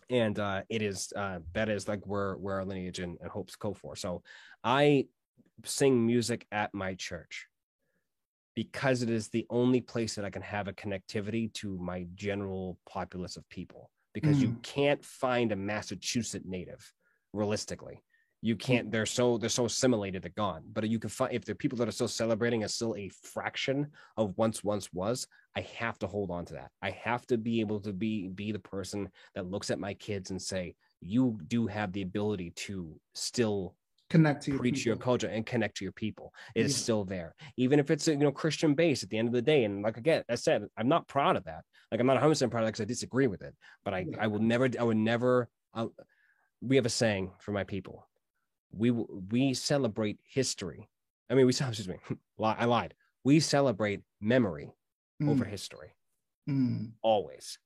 and uh, it is uh, that is like where where our lineage and, and hopes go for. So I sing music at my church because it is the only place that I can have a connectivity to my general populace of people. Because mm. you can't find a Massachusetts native realistically. You can't, they're so they're so assimilated to gone. But you can find if the people that are still celebrating are still a fraction of once once was, I have to hold on to that. I have to be able to be be the person that looks at my kids and say, you do have the ability to still connect to your preach people. your culture and connect to your people. It is still there. Even if it's a you know christian base at the end of the day and like again i said i'm not proud of that. Like i'm not 100% proud of that because i disagree with it. But i yeah. i will never i would never I'll, we have a saying for my people. We we celebrate history. I mean we excuse me i lied. We celebrate memory mm. over history. Mm. always.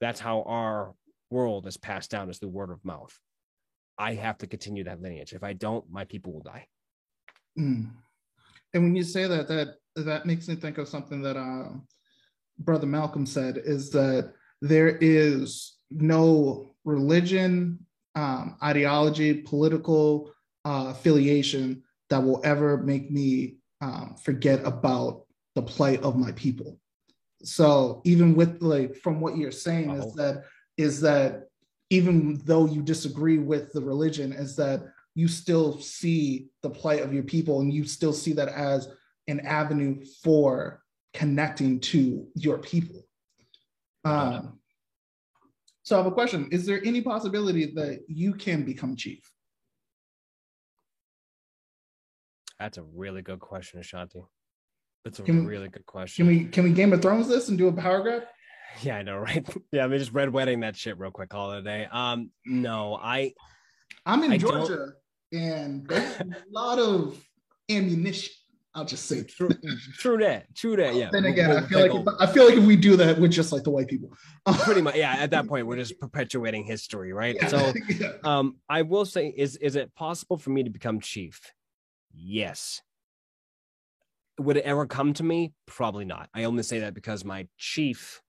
That's how our world is passed down as the word of mouth I have to continue that lineage. If I don't, my people will die. Mm. And when you say that, that that makes me think of something that uh, Brother Malcolm said is that there is no religion, um, ideology, political uh, affiliation that will ever make me um, forget about the plight of my people. So even with like from what you're saying oh. is that is that even though you disagree with the religion, is that you still see the plight of your people and you still see that as an avenue for connecting to your people. Um, so I have a question. Is there any possibility that you can become chief? That's a really good question, Ashanti. That's a really good question. Can we can we Game of Thrones this and do a power grab? Yeah, I know, right? yeah, I mean, just red wedding that shit real quick. Call it a day. Um, no, I. I'm in I Georgia, and there's a lot of ammunition. I'll just say true, true that, true that. Yeah. Then again, we'll, I feel like if, I feel like if we do that, we're just like the white people. Pretty much, yeah. At that point, we're just perpetuating history, right? Yeah. So, yeah. um, I will say, is is it possible for me to become chief? Yes. Would it ever come to me? Probably not. I only say that because my chief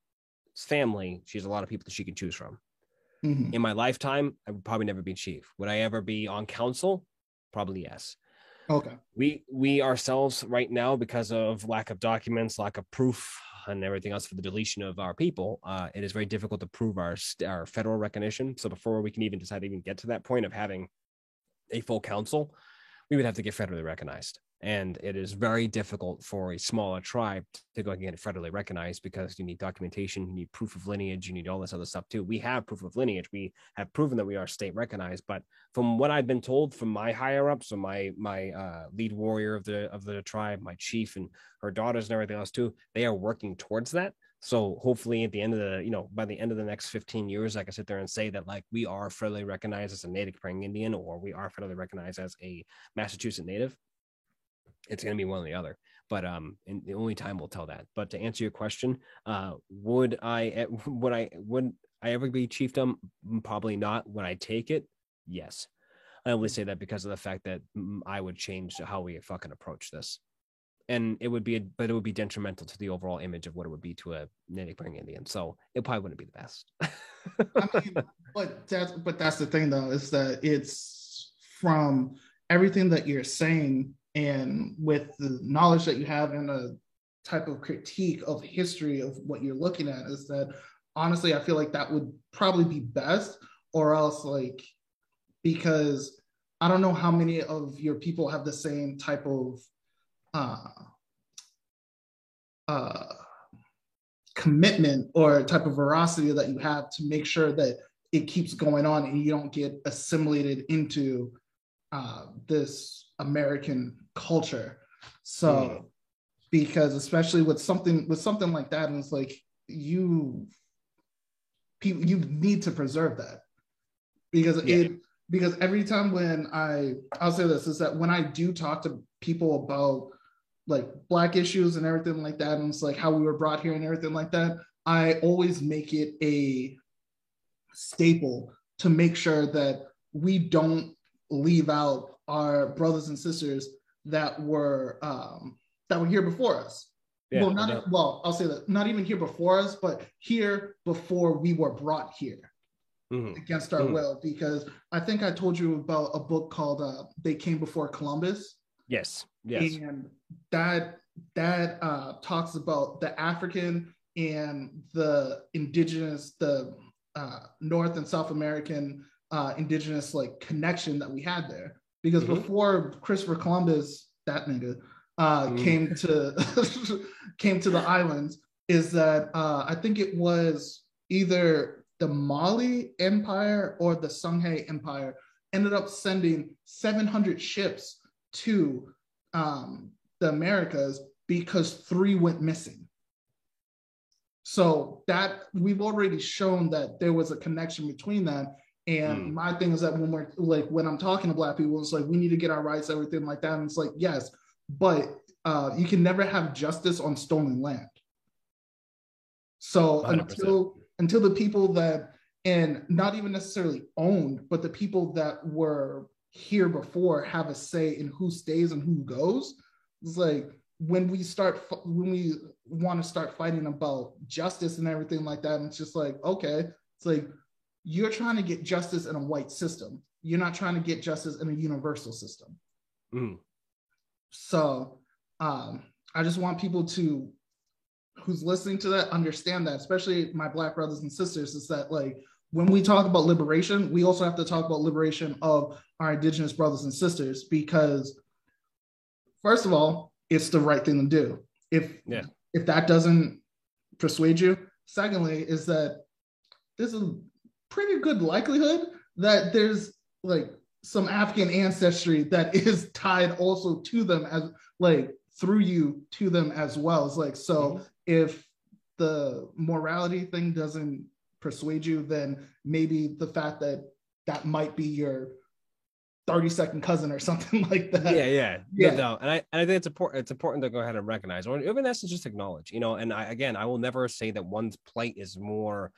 family, she has a lot of people that she can choose from. Mm-hmm. In my lifetime, I would probably never be chief. Would I ever be on council? Probably yes. Okay. We we ourselves right now, because of lack of documents, lack of proof, and everything else for the deletion of our people, uh, it is very difficult to prove our our federal recognition. So before we can even decide to even get to that point of having a full council, we would have to get federally recognized and it is very difficult for a smaller tribe to go and get federally recognized because you need documentation, you need proof of lineage, you need all this other stuff too. We have proof of lineage, we have proven that we are state recognized, but from what I've been told from my higher ups, so my my uh, lead warrior of the of the tribe, my chief and her daughters and everything else too, they are working towards that. So hopefully at the end of the, you know, by the end of the next 15 years, I can sit there and say that like we are federally recognized as a native praying Indian or we are federally recognized as a Massachusetts native it's going to be one or the other. But um and the only time will tell that. But to answer your question uh would i would i would i ever be chiefdom? Mm, probably not. When i take it? Yes. I only say that because of the fact that mm, i would change how we fucking approach this and it would be but it would be detrimental to the overall image of what it would be to a native praying indian. So it probably wouldn't be the best. I mean, but that's but that's the thing though is that it's from everything that you're saying and with the knowledge that you have and a type of critique of history of what you're looking at is that honestly i feel like that would probably be best or else like because i don't know how many of your people have the same type of uh uh commitment or type of veracity that you have to make sure that it keeps going on and you don't get assimilated into uh, this American culture. So mm. because especially with something with something like that, and it's like you people you need to preserve that because yeah. it because every time when I I'll say this is that when I do talk to people about like black issues and everything like that, and it's like how we were brought here and everything like that, I always make it a staple to make sure that we don't leave out our brothers and sisters that were um, that were here before us. Yeah, well, not yeah. well. I'll say that not even here before us, but here before we were brought here mm-hmm. against our mm-hmm. will. Because I think I told you about a book called uh, "They Came Before Columbus." Yes. Yes. And that that uh, talks about the African and the indigenous, the uh, North and South American uh, indigenous like connection that we had there because mm-hmm. before Christopher Columbus, that nigga, uh, mm-hmm. came to came to the islands, is that uh, I think it was either the Mali Empire or the Songhai Empire ended up sending 700 ships to um, the Americas because three went missing. So that we've already shown that there was a connection between that. And mm. my thing is that when we're like when I'm talking to black people, it's like we need to get our rights, everything like that. And it's like, yes, but uh, you can never have justice on stolen land. So 100%. until until the people that and not even necessarily owned, but the people that were here before have a say in who stays and who goes. It's like when we start when we want to start fighting about justice and everything like that, and it's just like okay, it's like you're trying to get justice in a white system. You're not trying to get justice in a universal system. Mm. So um, I just want people to who's listening to that understand that, especially my black brothers and sisters, is that like when we talk about liberation, we also have to talk about liberation of our indigenous brothers and sisters because first of all, it's the right thing to do. If yeah. if that doesn't persuade you, secondly, is that this is pretty good likelihood that there's like some African ancestry that is tied also to them as like through you to them as well. It's like so mm-hmm. if the morality thing doesn't persuade you, then maybe the fact that that might be your 30 second cousin or something like that. Yeah, yeah, Yeah. No, no. And I and I think it's important. It's important to go ahead and recognize, or even that's just acknowledge. You know, and I again, I will never say that one's plight is more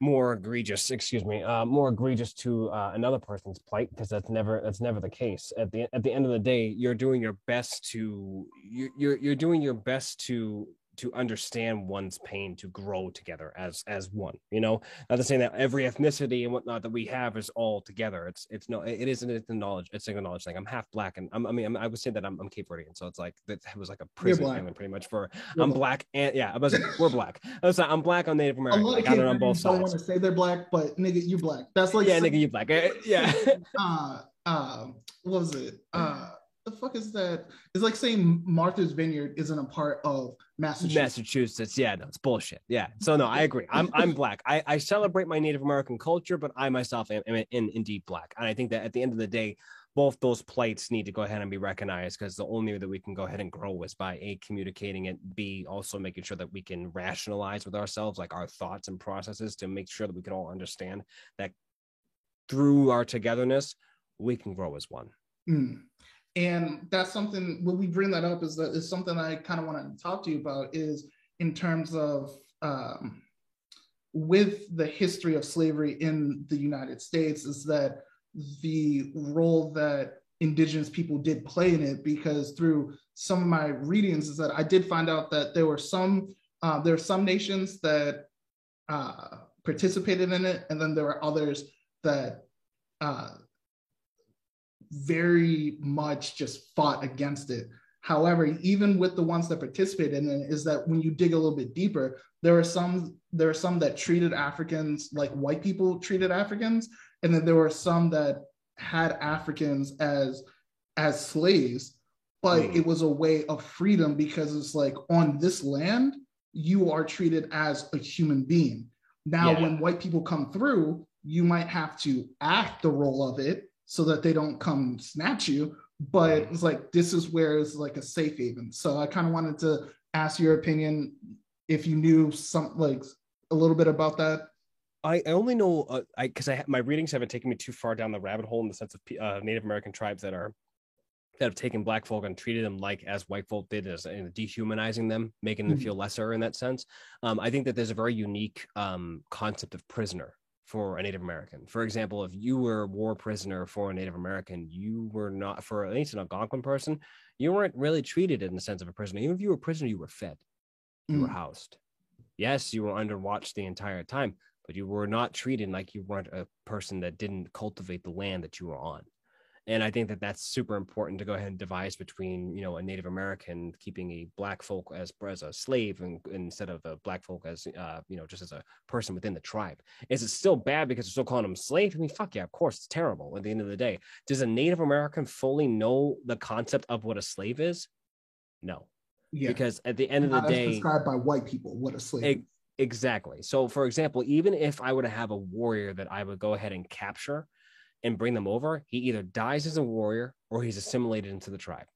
more egregious excuse me uh, more egregious to uh, another person's plight because that's never that's never the case at the at the end of the day you're doing your best to you're you're, you're doing your best to to understand one's pain to grow together as as one you know? Not to say that every ethnicity and whatnot that we have is all together. It's it's no it isn't it's a knowledge it's a knowledge thing. I'm half black and I'm, i mean I'm, i would say that i'm, I'm cape verdean so it's like that was like a prison family pretty much for You're i'm black. black and yeah I was, we're black. I was like, i'm black on native american lot i of got it on both don't want to say they're black, but nigga, you black. That's like yeah nigga you black. Eh, yeah. Uh, uh, what was it? Uh, the fuck is that? It's like saying Martha's Vineyard isn't a part of Massachusetts. Massachusetts. Yeah, no, it's bullshit. Yeah. So no, I agree. I'm I'm black. I, I celebrate my Native American culture, but I myself am, am in, indeed black. And I think that at the end of the day, both those plights need to go ahead and be recognized because the only way that we can go ahead and grow is by a communicating it, b also making sure that we can rationalize with ourselves like our thoughts and processes to make sure that we can all understand that through our togetherness we can grow as one. Mm. And that's something when we bring that up is that is something I kind of want to talk to you about is in terms of um, with the history of slavery in the United States is that the role that indigenous people did play in it because through some of my readings is that I did find out that there were some uh, there are some nations that uh, participated in it and then there were others that uh, very much just fought against it. However, even with the ones that participated in it, is that when you dig a little bit deeper, there are some there are some that treated Africans like white people treated Africans, and then there were some that had Africans as as slaves, but Mm. it was a way of freedom because it's like on this land you are treated as a human being. Now, Yeah. when white people come through, you might have to act the role of it so that they don't come snatch you. But it's like this is where it's like a safe haven. So I kind of wanted to ask your opinion if you knew some like a little bit about that. I, I only know uh, I because I my readings haven't taken me too far down the rabbit hole in the sense of uh, Native American tribes that are that have taken black folk and treated them like as white folk did as uh, dehumanizing them, making them Mhm. feel lesser in that sense. Um, I think that there's a very unique um, concept of prisoner for a Native American. For example, if you were a war prisoner for a Native American, you were not for at least an Algonquin person, you weren't really treated in the sense of a prisoner. Even if you were a prisoner, you were fed you were Mm. housed. Yes, you were under watch the entire time, but you were not treated like you weren't a person that didn't cultivate the land that you were on. And I think that that's super important to go ahead and devise between, you know, a Native American keeping a black folk as as a slave and, instead of a black folk as, uh, you know, just as a person within the tribe. Is it still bad because they're still calling them slave? I mean, fuck yeah, of course it's terrible. At the end of the day, does a Native American fully know the concept of what a slave is? No, Yeah. because at the end of the Not day, described by white people. What a slave. Ex- Exactly. So, for example, even if I were to have a warrior that I would go ahead and capture and bring them over, he either dies as a warrior or he's assimilated into the tribe.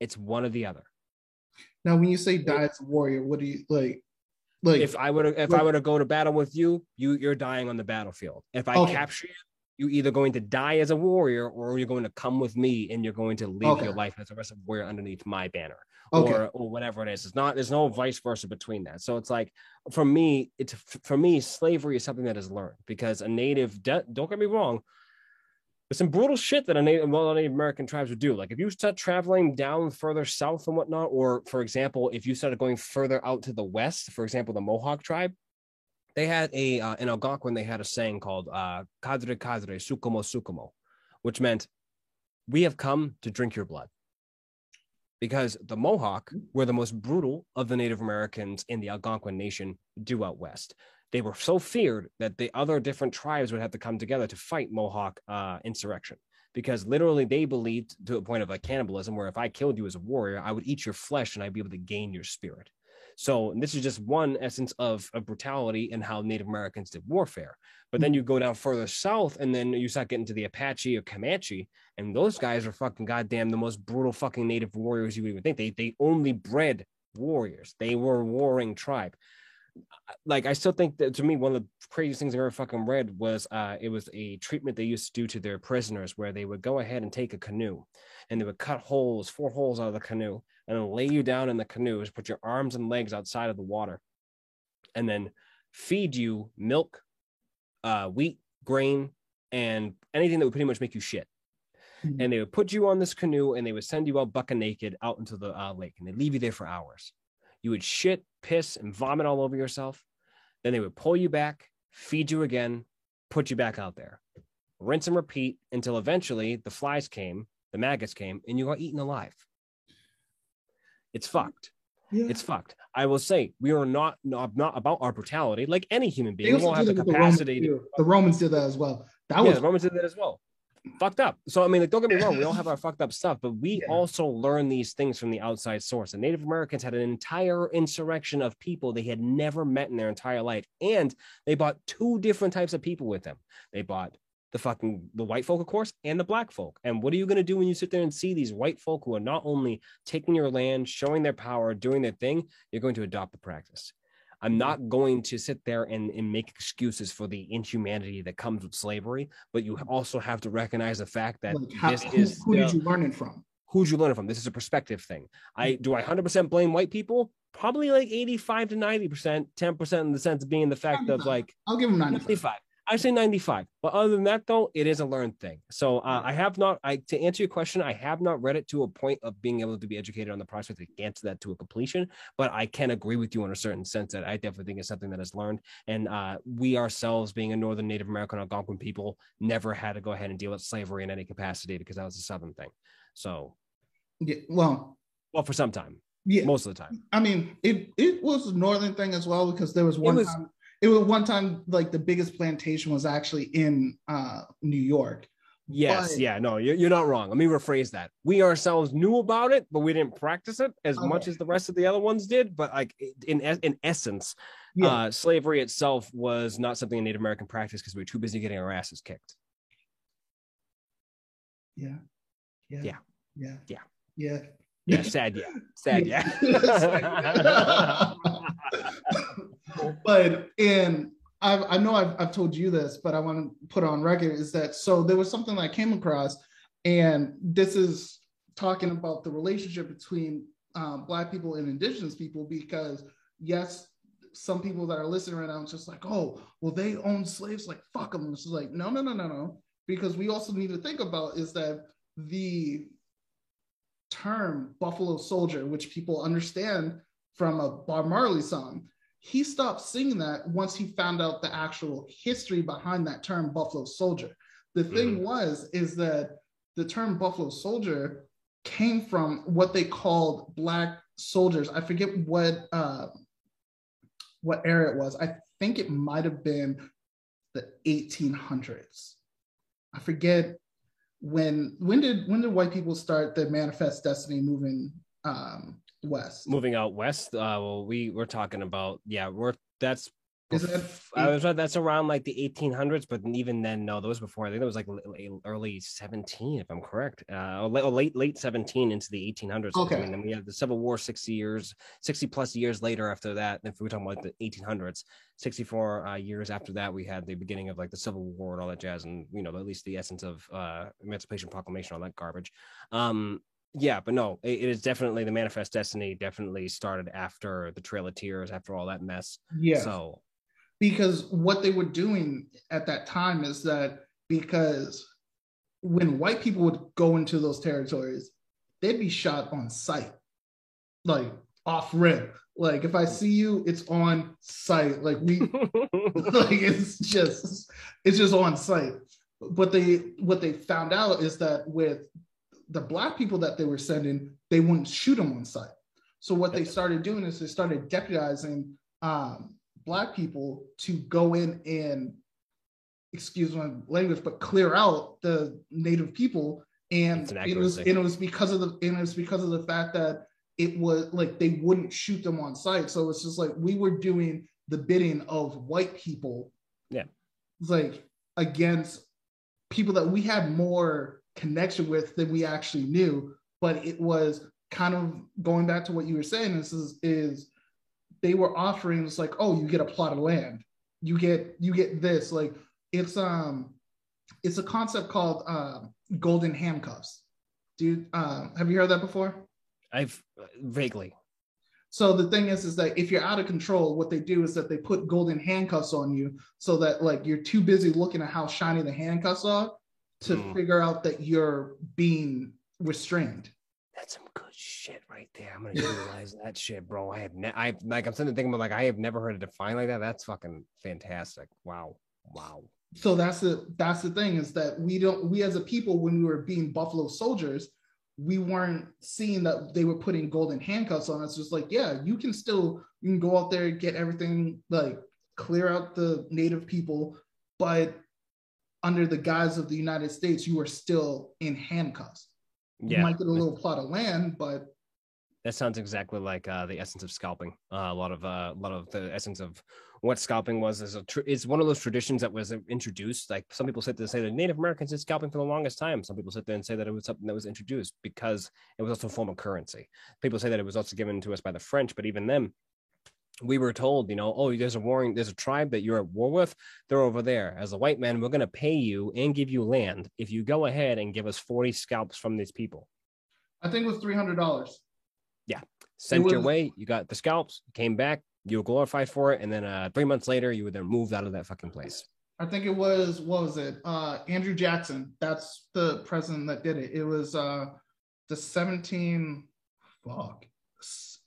It's one or the other. now, when you say die as a warrior, what do you like? Like If I were to, if I were to go to battle with you, you you're dying on the battlefield. If I Okay. capture you, you're either going to die as a warrior or you're going to come with me and you're going to live your life as a rest of warrior underneath my banner. okay. or or whatever it is. It's not there's no vice versa between that. So it's like for me, it's for me, slavery is something that is learned because a native de- don't get me wrong. There's some brutal shit that a native, well, Native American tribes would do. Like if you start traveling down further south and whatnot, or for example, if you started going further out to the west, for example, the Mohawk tribe, they had a uh, in Algonquin they had a saying called uh, "Kadre Kadre Sukumo Sukumo," which meant we have come to drink your blood because the Mohawk were the most brutal of the Native Americans in the Algonquin Nation due out west. They were so feared that the other different tribes would have to come together to fight Mohawk uh, insurrection because literally they believed to a point of like cannibalism where if I killed you as a warrior, I would eat your flesh and I'd be able to gain your spirit. So this is just one essence of, of brutality and how Native Americans did warfare. But then you go down further south and then you start getting to the Apache or Comanche, and those guys are fucking goddamn the most brutal fucking native warriors you would even think. They they only bred warriors. They were a warring tribe. Like I still think that to me one of the craziest things I ever fucking read was uh it was a treatment they used to do to their prisoners where they would go ahead and take a canoe and they would cut holes, four holes out of the canoe, and then lay you down in the canoes, put your arms and legs outside of the water, and then feed you milk, uh, wheat, grain, and anything that would pretty much make you shit. Mhm. And they would put you on this canoe and they would send you out bucket naked out into the uh, lake and they leave you there for hours. You would shit, piss, and vomit all over yourself. Then they would pull you back, feed you again, put you back out there, rinse and repeat until eventually the flies came, the maggots came, and you got eaten alive. It's fucked. Yeah. It's fucked. I will say we are not not, not about our brutality like any human They being. We also won't have the it with the Romans capacity to. The Romans did that as well. That yeah, was the Romans did that as well. Fucked up. So I mean, like, don't get me wrong, we all have our fucked up stuff, but we Yeah. also learn these things from the outside source. And Native Americans had an entire insurrection of people they had never met in their entire life, and they bought two different types of people with them. They bought the fucking the white folk, of course, and the black folk. And what are you going to do when you sit there and see these white folk who are not only taking your land, showing their power, doing their thing? You're going to adopt the practice. I'm not going to sit there and, and make excuses for the inhumanity that comes with slavery, but you also have to recognize the fact that like, how, this who, is who did you learn it from? who'd you learn it from? This is a perspective thing. I do I 100% blame white people? Probably like 85 to 90%, 10% in the sense of being the fact of like I'll give them 95. 95. I say 95. But other than that, though, it is a learned thing. So uh, I have not, I to answer your question, I have not read it to a point of being able to be educated on the prospect to answer that to a completion. But I can agree with you in a certain sense that I definitely think it's something that is learned. And uh, we ourselves, being a Northern Native American Algonquin people, never had to go ahead and deal with slavery in any capacity because that was a Southern thing. So, Yeah, well, well, for some time, yeah. most of the time. I mean, it it was a northern thing as well because there was one was- time. It was one time like the biggest plantation was actually in uh, New York. Yes, But- yeah, no, you're, you're not wrong. Let me rephrase that. We ourselves knew about it, but we didn't practice it as much as the rest of the other ones did. But like in in essence, Yeah, uh, slavery itself was not something in Native American practice because we were too busy getting our asses kicked. yeah, yeah, Yeah. yeah, Yeah. Yeah. Sad, yeah, sad, yeah. but in I, I know I've, I've told you this, but I want to put on record is that so there was something I came across, and this is talking about the relationship between um, Black people and Indigenous people because yes, some people that are listening right now is just like, oh, well, they own slaves, like fuck them. It's just like no, no, no, no, no, because we also need to think about is that the term Buffalo Soldier, which people understand from a Bob Marley song, he stopped singing that once he found out the actual history behind that term Buffalo Soldier. The thing was is that the term Buffalo Soldier came from what they called black soldiers. I forget what uh, what era it was. I think it might have been the 1800s. I forget when when did when did white people start the manifest destiny moving um west? Moving out west, uh, well, we we're talking about yeah, we're that's Is that I was right. That's around like the 1800s, but even then, no, that was before. I think it was like early 17, if I'm correct, uh, or late, late late 17 into the 1800s. Okay. and then we have the Civil War 60 years, 60 plus years later after that. If we're talking about the 1800s, 64 uh, years after that, we had the beginning of like the Civil War and all that jazz, and you know, at least the essence of uh, Emancipation Proclamation, all that garbage. Um, yeah, but no, it is definitely the Manifest Destiny. Definitely started after the Trail of Tears, after all that mess. yeah. So because what they were doing at that time is that because when white people would go into those territories, they'd be shot on sight, like off rip. Like if I see you, it's on sight. Like we like it's just it's just on site but they what they found out is that with the black people that they were sending they wouldn't shoot them on site so what they started doing is they started deputizing um, black people to go in and excuse my language but clear out the native people. And an it was and it was because of the and it was because of the fact that it was like they wouldn't shoot them on site so it's just like we were doing the bidding of white people. Yeah. like against people that we had more connection with than we actually knew. But it was kind of going back to what you were saying this is is they were offering it's like, oh, you get a plot of land, you get you get this. Like it's um it's a concept called uh, golden handcuffs. Dude, uh, have you heard that before? I've uh, vaguely. So the thing is, is that if you're out of control, what they do is that they put golden handcuffs on you, so that like you're too busy looking at how shiny the handcuffs are to mm. figure out that you're being restrained. That's some good shit right there. I'm gonna utilize that shit, bro. I have, ne- I like, I'm sitting thinking about like, I have never heard it defined like that. That's fucking fantastic. Wow, wow. So that's the that's the thing is that we don't we as a people when we were being Buffalo soldiers, we weren't seeing that they were putting golden handcuffs on us. Just like, yeah, you can still you can go out there get everything like clear out the native people, but under the guise of the United States, you are still in handcuffs. Yeah. You might get a little plot of land, but that sounds exactly like uh, the essence of scalping. Uh, a lot of uh, a lot of the essence of what scalping was is a tr- is one of those traditions that was introduced. Like some people sit there and say that Native Americans did scalping for the longest time. Some people sit there and say that it was something that was introduced because it was also a form of currency. People say that it was also given to us by the French, but even then, we were told, you know, oh, there's a warring, there's a tribe that you're at war with. They're over there. As a white man, we're going to pay you and give you land if you go ahead and give us 40 scalps from these people. I think it was $300. Yeah. Sent was... your way. You got the scalps, came back, you were glorified for it. And then uh, three months later, you were then moved out of that fucking place. I think it was, what was it? Uh, Andrew Jackson. That's the president that did it. It was uh, the 17, fuck,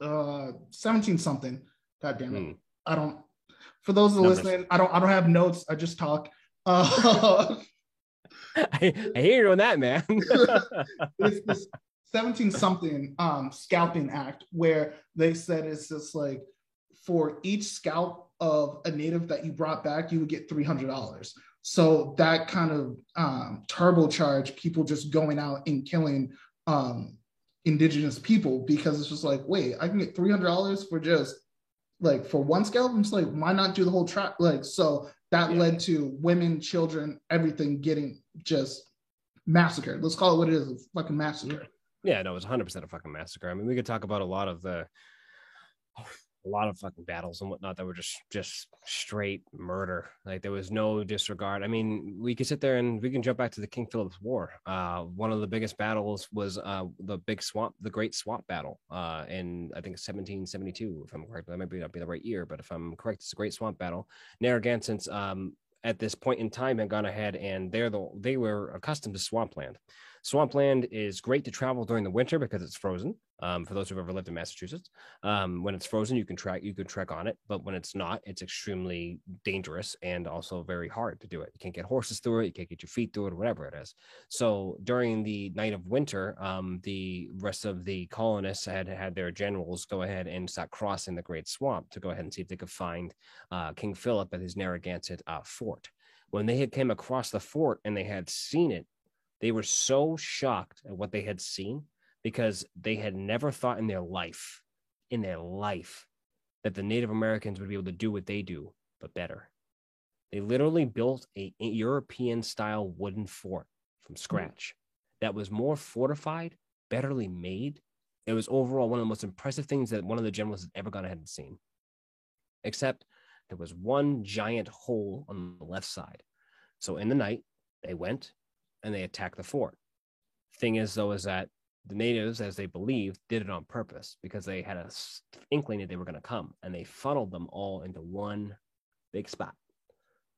uh, 17 something God damn it. Mm. I don't for those that listening, I don't I don't have notes. I just talk. Uh, I, I, hear you on that, man. it's this 17 something um scalping act where they said it's just like for each scalp of a native that you brought back, you would get $300. So that kind of um, turbocharge people just going out and killing um, indigenous people because it's just like, wait, I can get $300 for just like for one scalp, I'm just like, why not do the whole track? Like, so that yeah. led to women, children, everything getting just massacred. Let's call it what it is, a fucking massacre. Yeah, no, it was 100% a fucking massacre. I mean, we could talk about a lot of the a lot of fucking battles and whatnot that were just just straight murder. Like there was no disregard. I mean, we could sit there and we can jump back to the King Philip's War. Uh, one of the biggest battles was uh, the big swamp, the Great Swamp Battle, uh, in I think 1772, if I'm correct. That might be not be the right year, but if I'm correct, it's a Great Swamp Battle. Narragansetts um, at this point in time had gone ahead and they're the they were accustomed to swampland. Swampland is great to travel during the winter because it's frozen. Um, for those who've ever lived in Massachusetts, um, when it's frozen, you can track you can trek on it, but when it's not, it's extremely dangerous and also very hard to do it. You can't get horses through it, you can't get your feet through it, or whatever it is. So during the night of winter, um, the rest of the colonists had had their generals go ahead and start crossing the Great Swamp to go ahead and see if they could find uh, King Philip at his Narragansett uh, fort. When they had came across the fort and they had seen it they were so shocked at what they had seen because they had never thought in their life, in their life, that the Native Americans would be able to do what they do, but better. They literally built a European style wooden fort from hmm. scratch that was more fortified, betterly made. It was overall one of the most impressive things that one of the generals had ever gone ahead and seen. Except there was one giant hole on the left side. So in the night, they went, and they attack the fort. Thing is, though, is that the natives, as they believed, did it on purpose because they had a inkling that they were going to come, and they funneled them all into one big spot.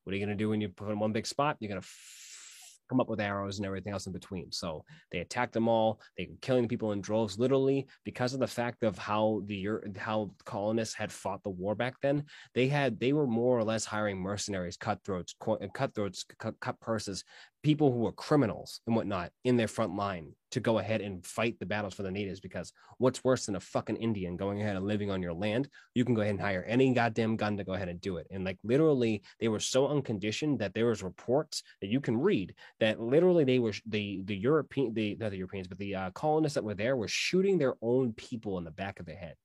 What are you going to do when you put them in one big spot? You're going to come up with arrows and everything else in between. So they attacked them all. They were killing people in droves, literally because of the fact of how the how colonists had fought the war back then. They had they were more or less hiring mercenaries, cutthroats, cutthroats, cut, cut purses, people who were criminals and whatnot in their front line to go ahead and fight the battles for the natives because what's worse than a fucking Indian going ahead and living on your land? You can go ahead and hire any goddamn gun to go ahead and do it. And like literally, they were so unconditioned that there was reports that you can read that literally they were the the European the not the Europeans but the uh, colonists that were there were shooting their own people in the back of the head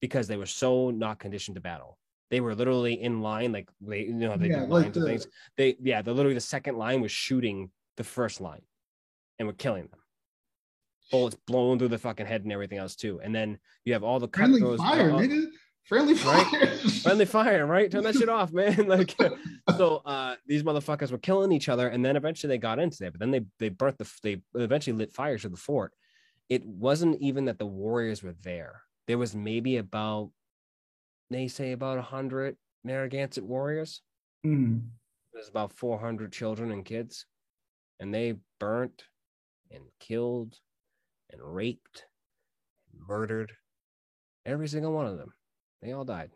because they were so not conditioned to battle. They were literally in line, like they, you know, they yeah, like the, things. They, yeah, the literally the second line was shooting the first line, and were killing them. bullets blowing through the fucking head and everything else too. And then you have all the Friendly fire, nigga. Friendly fire, Right? friendly fire, right? Turn that shit off, man. Like, so uh, these motherfuckers were killing each other, and then eventually they got into there. But then they they burnt the they eventually lit fires to the fort. It wasn't even that the warriors were there. There was maybe about they say about a hundred Narragansett warriors. Mm. There's about four hundred children and kids, and they burnt and killed and raped, and murdered every single one of them. They all died.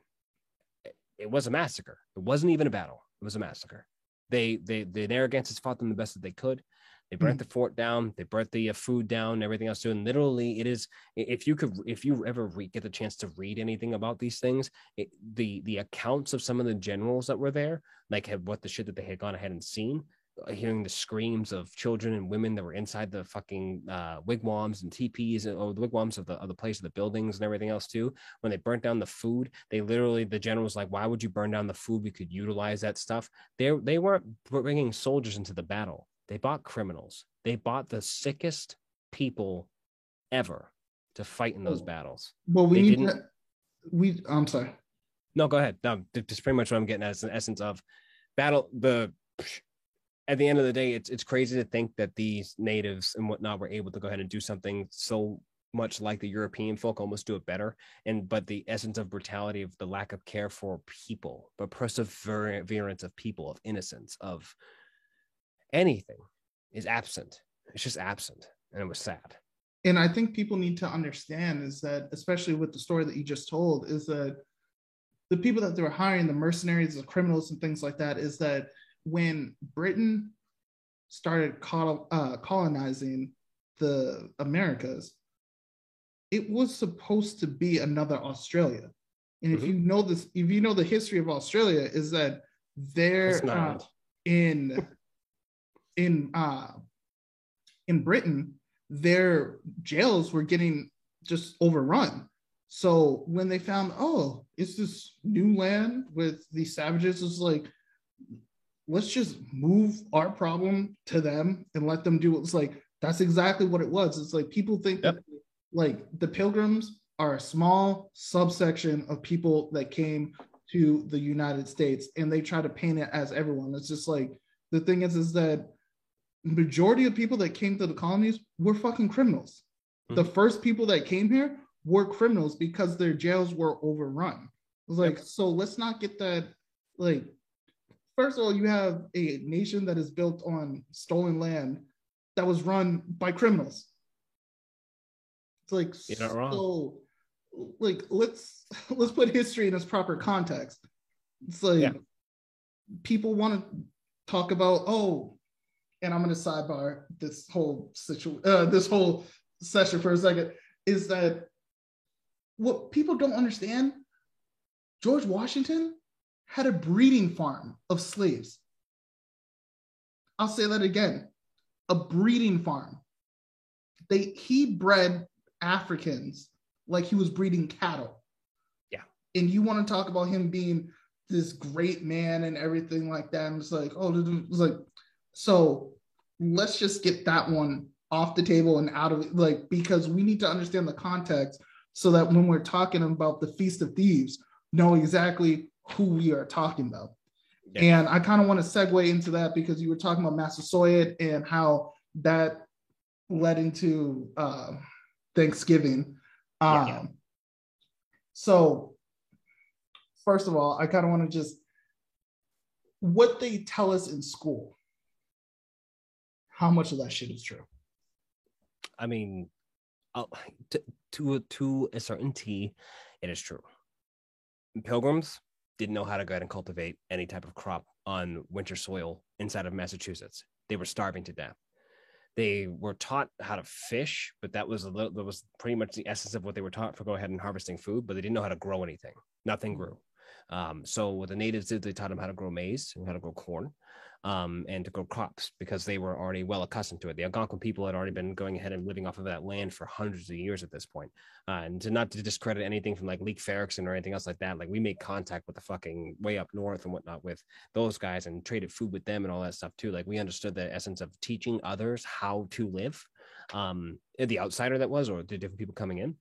It- It was a massacre. It wasn't even a battle. It was a massacre. They they the Narragansetts fought them the best that they could. They burnt the fort down. They burnt the uh, food down. Everything else too. And literally, it is. If you could, if you ever re- get the chance to read anything about these things, it, the the accounts of some of the generals that were there, like had what the shit that they had gone ahead and seen, uh, hearing the screams of children and women that were inside the fucking uh, wigwams and teepees and or the wigwams of the of the place of the buildings and everything else too. When they burnt down the food, they literally the general was like, "Why would you burn down the food? We could utilize that stuff." They they weren't bringing soldiers into the battle. They bought criminals. They bought the sickest people ever to fight in those Oh. battles. Well, we They need didn't- to. We. I'm sorry. No, go ahead. No, th- that's pretty much what I'm getting at. Is the essence of battle. The at the end of the day, it's it's crazy to think that these natives and whatnot were able to go ahead and do something so much like the European folk, almost do it better. And but the essence of brutality of the lack of care for people, but perseverance of people, of innocence, of anything is absent. It's just absent, and it was sad. and I think people need to understand is that, especially with the story that you just told, is that the people that they were hiring, the mercenaries, the criminals, and things like that, is that when Britain started col- uh, colonizing the Americas, it was supposed to be another Australia. And if Mhm. you know this, if you know the history of Australia, is that they're uh, in in uh in Britain, their jails were getting just overrun. So when they found, oh, it's this new land with these savages, it's like, let's just move our problem to them and let them do it's like that's exactly what it was. It's like people think Yep. that like the pilgrims are a small subsection of people that came to the United States and they try to paint it as everyone. It's just like the thing is is that majority of people that came to the colonies were fucking criminals. Hmm. The first people that came here were criminals because their jails were overrun. It was like, so let's not get that like first of all, you have a nation that is built on stolen land that was run by criminals. It's like You're not wrong. so like let's let's put history in its proper context. It's like Yeah. people want to talk about oh, and I'm going to sidebar this whole situation, uh, this whole session for a second. Is that what people don't understand? George Washington had a breeding farm of slaves. I'll say that again a breeding farm. They, he bred Africans like he was breeding cattle. Yeah. And you want to talk about him being this great man and everything like that. And it's like, oh, it's like, so let's just get that one off the table and out of it, like, because we need to understand the context so that when we're talking about the Feast of Thieves, know exactly who we are talking about. Yeah. And I kind of want to segue into that because you were talking about Massasoit and how that led into uh, Thanksgiving. Um, yeah. So, first of all, I kind of want to just what they tell us in school. How much of that shit is true? I mean, uh, to to a, to a certain T, it is true. Pilgrims didn't know how to go ahead and cultivate any type of crop on winter soil inside of Massachusetts. They were starving to death. They were taught how to fish, but that was a little, that was pretty much the essence of what they were taught for go ahead and harvesting food. But they didn't know how to grow anything. Nothing grew. Um, so what the natives did, they taught them how to grow maize and how to grow corn um, and to grow crops because they were already well accustomed to it. The Algonquin people had already been going ahead and living off of that land for hundreds of years at this point. Uh, and to not to discredit anything from like Leif Erikson or anything else like that, like we made contact with the fucking way up north and whatnot with those guys and traded food with them and all that stuff too. Like we understood the essence of teaching others how to live. um, the outsider that was, or the different people coming in.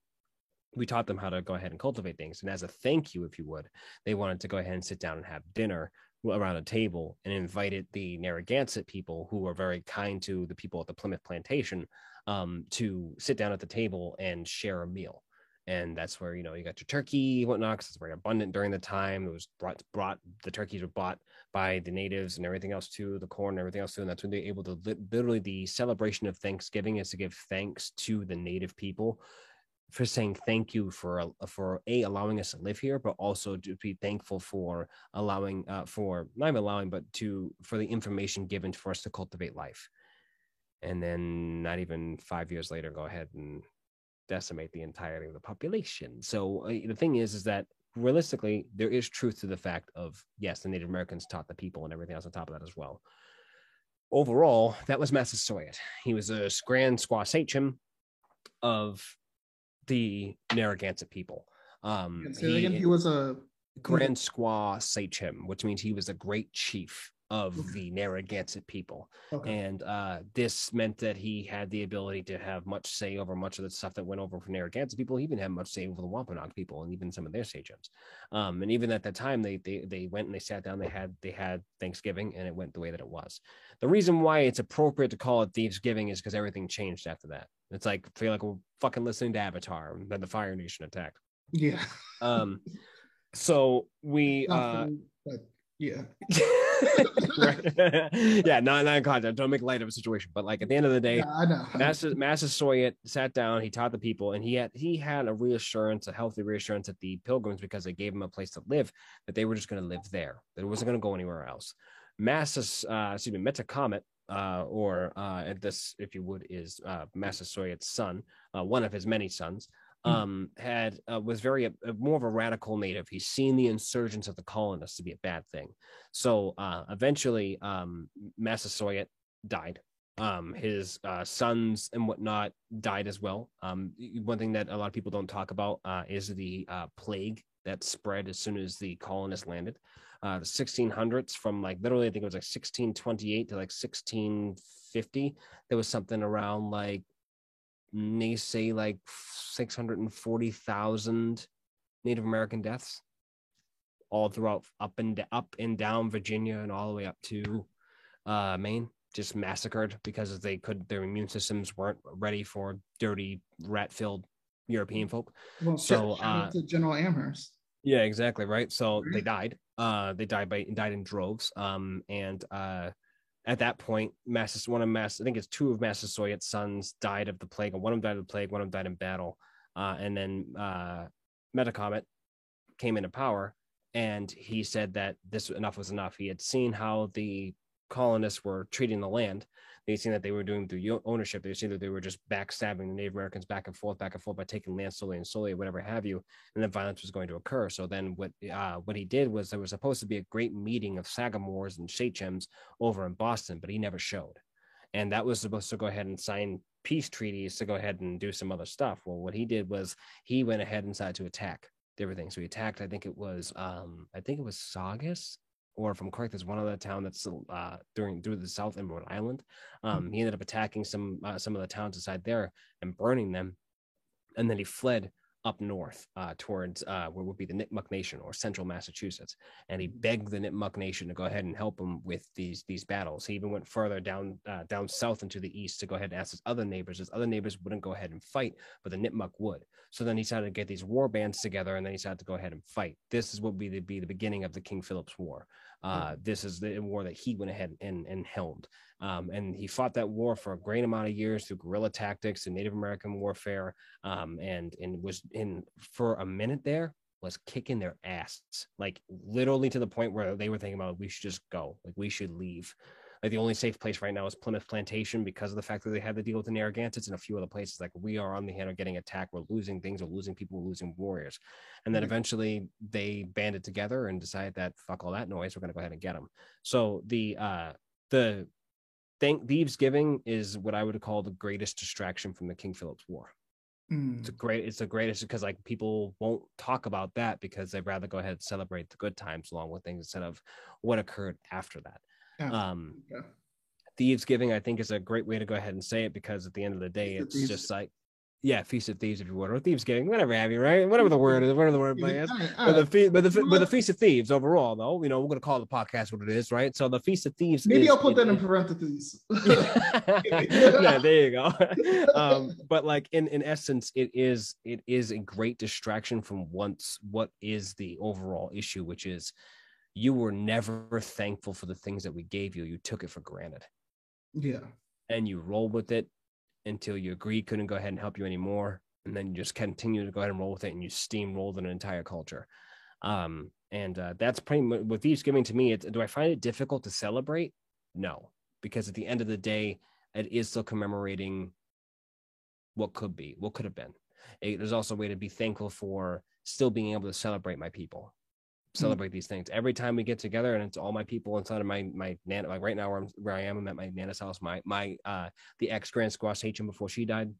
We taught them how to go ahead and cultivate things. And as a thank you, if you would, they wanted to go ahead and sit down and have dinner around a table and invited the Narragansett people who were very kind to the people at the Plymouth plantation um, to sit down at the table and share a meal. And that's where you know you got your turkey whatnot because it's very abundant during the time. It was brought brought the turkeys were bought by the natives and everything else too the corn and everything else too and that's when they're able to literally the celebration of thanksgiving is to give thanks to the native people for saying thank you for for a allowing us to live here but also to be thankful for allowing uh, for not even allowing but to for the information given for us to cultivate life and then not even five years later go ahead and decimate the entirety of the population. So uh, the thing is, is that realistically, there is truth to the fact of yes, the Native Americans taught the people and everything else on top of that as well. Overall, that was Massasoit. He was a Grand Squaw Sachem of the Narragansett people. Um, he, he was a Grand Squaw Sachem, which means he was a great chief of the Narragansett people. Okay. And uh, this meant that he had the ability to have much say over much of the stuff that went over for Narragansett people. He even had much say over the Wampanoag people and even some of their sachems. Um, and even at that time, they, they they went and they sat down. They had they had Thanksgiving, and it went the way that it was. The reason why it's appropriate to call it Thanksgiving is because everything changed after that. It's like feel like we're fucking listening to Avatar, and then the Fire Nation attacked. Yeah. um. So we. uh, but yeah. yeah, not not in content. Don't make light of a situation. But like at the end of the day, yeah, I know. Master Massasoit sat down. He taught the people, and he had he had a reassurance, a healthy reassurance at the pilgrims because they gave him a place to live. That they were just going to live there. That it wasn't going to go anywhere else. Massas, uh, excuse me, Metacomet, uh, or uh, this, if you would, is uh, Massasoit's son, uh, one of his many sons. Hmm. um, had uh, was very uh, more of a radical native. He's seen the insurgence of the colonists to be a bad thing. So uh, eventually, um, Massasoit died. Um, his uh, sons and whatnot died as well. Um, one thing that a lot of people don't talk about uh, is the uh, plague that spread as soon as the colonists landed. The 1600s, from like literally, I think it was like 1628 to like 1650, there was something around like they say like 640,000 Native American deaths all throughout up and up and down Virginia and all the way up to uh, Maine, just massacred because they could their immune systems weren't ready for dirty rat filled European folk. Well, so uh, General Amherst. Yeah, exactly right. So they died. Uh, they died by died in droves. Um, and uh, at that point, Massus, one of Mass, I think it's two of Massasoit's sons died of the plague, and one of them died of the plague, one of them died in battle. Uh, and then uh, Metacomet came into power, and he said that this enough was enough. He had seen how the colonists were treating the land. They seen that they were doing through ownership. They seen that they were just backstabbing the Native Americans back and forth, back and forth by taking land slowly and slowly, whatever have you, and then violence was going to occur. So then what uh, what he did was there was supposed to be a great meeting of Sagamores and Sachems over in Boston, but he never showed. And that was supposed to go ahead and sign peace treaties to go ahead and do some other stuff. Well, what he did was he went ahead and decided to attack everything. So he attacked, I think it was um, I think it was Saugus or if I'm correct, there's one other town that's uh, during through the south in Rhode Island. Um, mm-hmm. He ended up attacking some uh, some of the towns inside there and burning them, and then he fled up north uh, towards uh, what would be the Nipmuc Nation or central Massachusetts. And he begged the Nipmuc Nation to go ahead and help him with these these battles. He even went further down uh, down south into the east to go ahead and ask his other neighbors. His other neighbors wouldn't go ahead and fight, but the Nipmuc would. So then he started to get these war bands together, and then he started to go ahead and fight. This is what would be the, be the beginning of the King Philip's War. Uh, this is the war that he went ahead and, and helmed. Um, and he fought that war for a great amount of years through guerrilla tactics and Native American warfare. Um, and, and was in for a minute there was kicking their ass, like literally to the point where they were thinking about we should just go, like we should leave. The only safe place right now is Plymouth Plantation because of the fact that they had to deal with the Narragansetts and a few other places. Like we are on the hand of getting attacked. We're losing things. We're losing people. We're losing warriors. And then eventually they banded together and decided that fuck all that noise. We're going to go ahead and get them. So the uh the thank thieves giving is what I would call the greatest distraction from the King Philip's War. Mm. It's a great. It's the greatest because like people won't talk about that because they'd rather go ahead and celebrate the good times along with things instead of what occurred after that. Yeah. Um, yeah. Thieves Giving, I think, is a great way to go ahead and say it because at the end of the day, it's just like yeah, feast of thieves, if you would, or thieves giving, whatever have you, right? Whatever the word is, whatever the word is. But the fe- but the but the feast of thieves overall, though, you know, we're gonna call the podcast what it is, right? So the feast of thieves. Maybe is, I'll put that in parentheses. yeah, there you go. um, but like in in essence, it is it is a great distraction from once what is the overall issue, which is you were never thankful for the things that we gave you. You took it for granted. Yeah. And you roll with it until you agree couldn't go ahead and help you anymore. And then you just continue to go ahead and roll with it and you steamrolled an entire culture. Um, and uh, that's pretty much with these giving to me. do I find it difficult to celebrate? No, because at the end of the day, it is still commemorating what could be, what could have been. It, there's also a way to be thankful for still being able to celebrate my people. Celebrate mm-hmm. these things every time we get together and it's all my people inside of my my nana like right now where, I'm, where i am i'm at my nana's house my my uh the ex grand squaw sachem before she died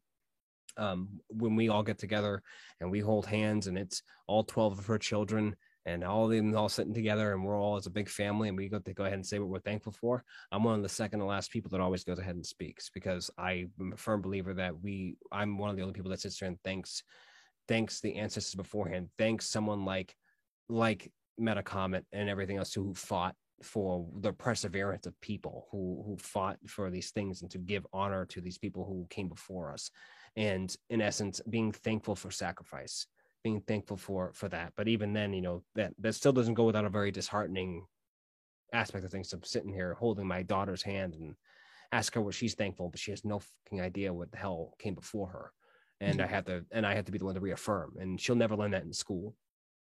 um when we all get together and we hold hands and it's all 12 of her children and all of them all sitting together and we're all as a big family and we go to go ahead and say what we're thankful for i'm one of the second to last people that always goes ahead and speaks because i'm a firm believer that we i'm one of the only people that sits there and thanks thanks the ancestors beforehand thanks someone like like Metacomet and everything else who fought for the perseverance of people who who fought for these things and to give honor to these people who came before us. And in essence being thankful for sacrifice being thankful for for that. But even then you know that that still doesn't go without a very disheartening aspect of things. So i'm sitting here holding my daughter's hand and ask her what she's thankful but she has no fucking idea what the hell came before her. And i mm-hmm. have to and i have to be the one to reaffirm. And she'll never learn that in school.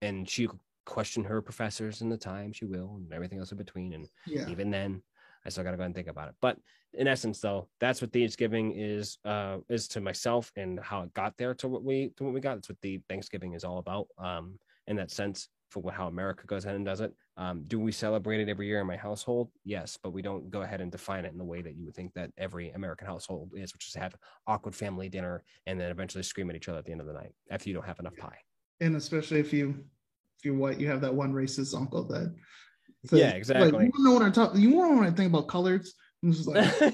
And she question her professors and the time she will and everything else in between and yeah. even then i still gotta go and think about it. But in essence though that's what thanksgiving is uh is to myself and how it got there to what we to what we got. That's what the thanksgiving is all about um in that sense for what, how america goes ahead and does it. Um do we celebrate it every year in my household? Yes but we don't go ahead and define it in the way that you would think that every american household is which is to have awkward family dinner and then eventually scream at each other at the end of the night after you don't have enough pie. And especially if you if you're white, you have that one racist uncle that. Says, yeah, exactly. Like, you know what I talk. You know what I think about colors. Like,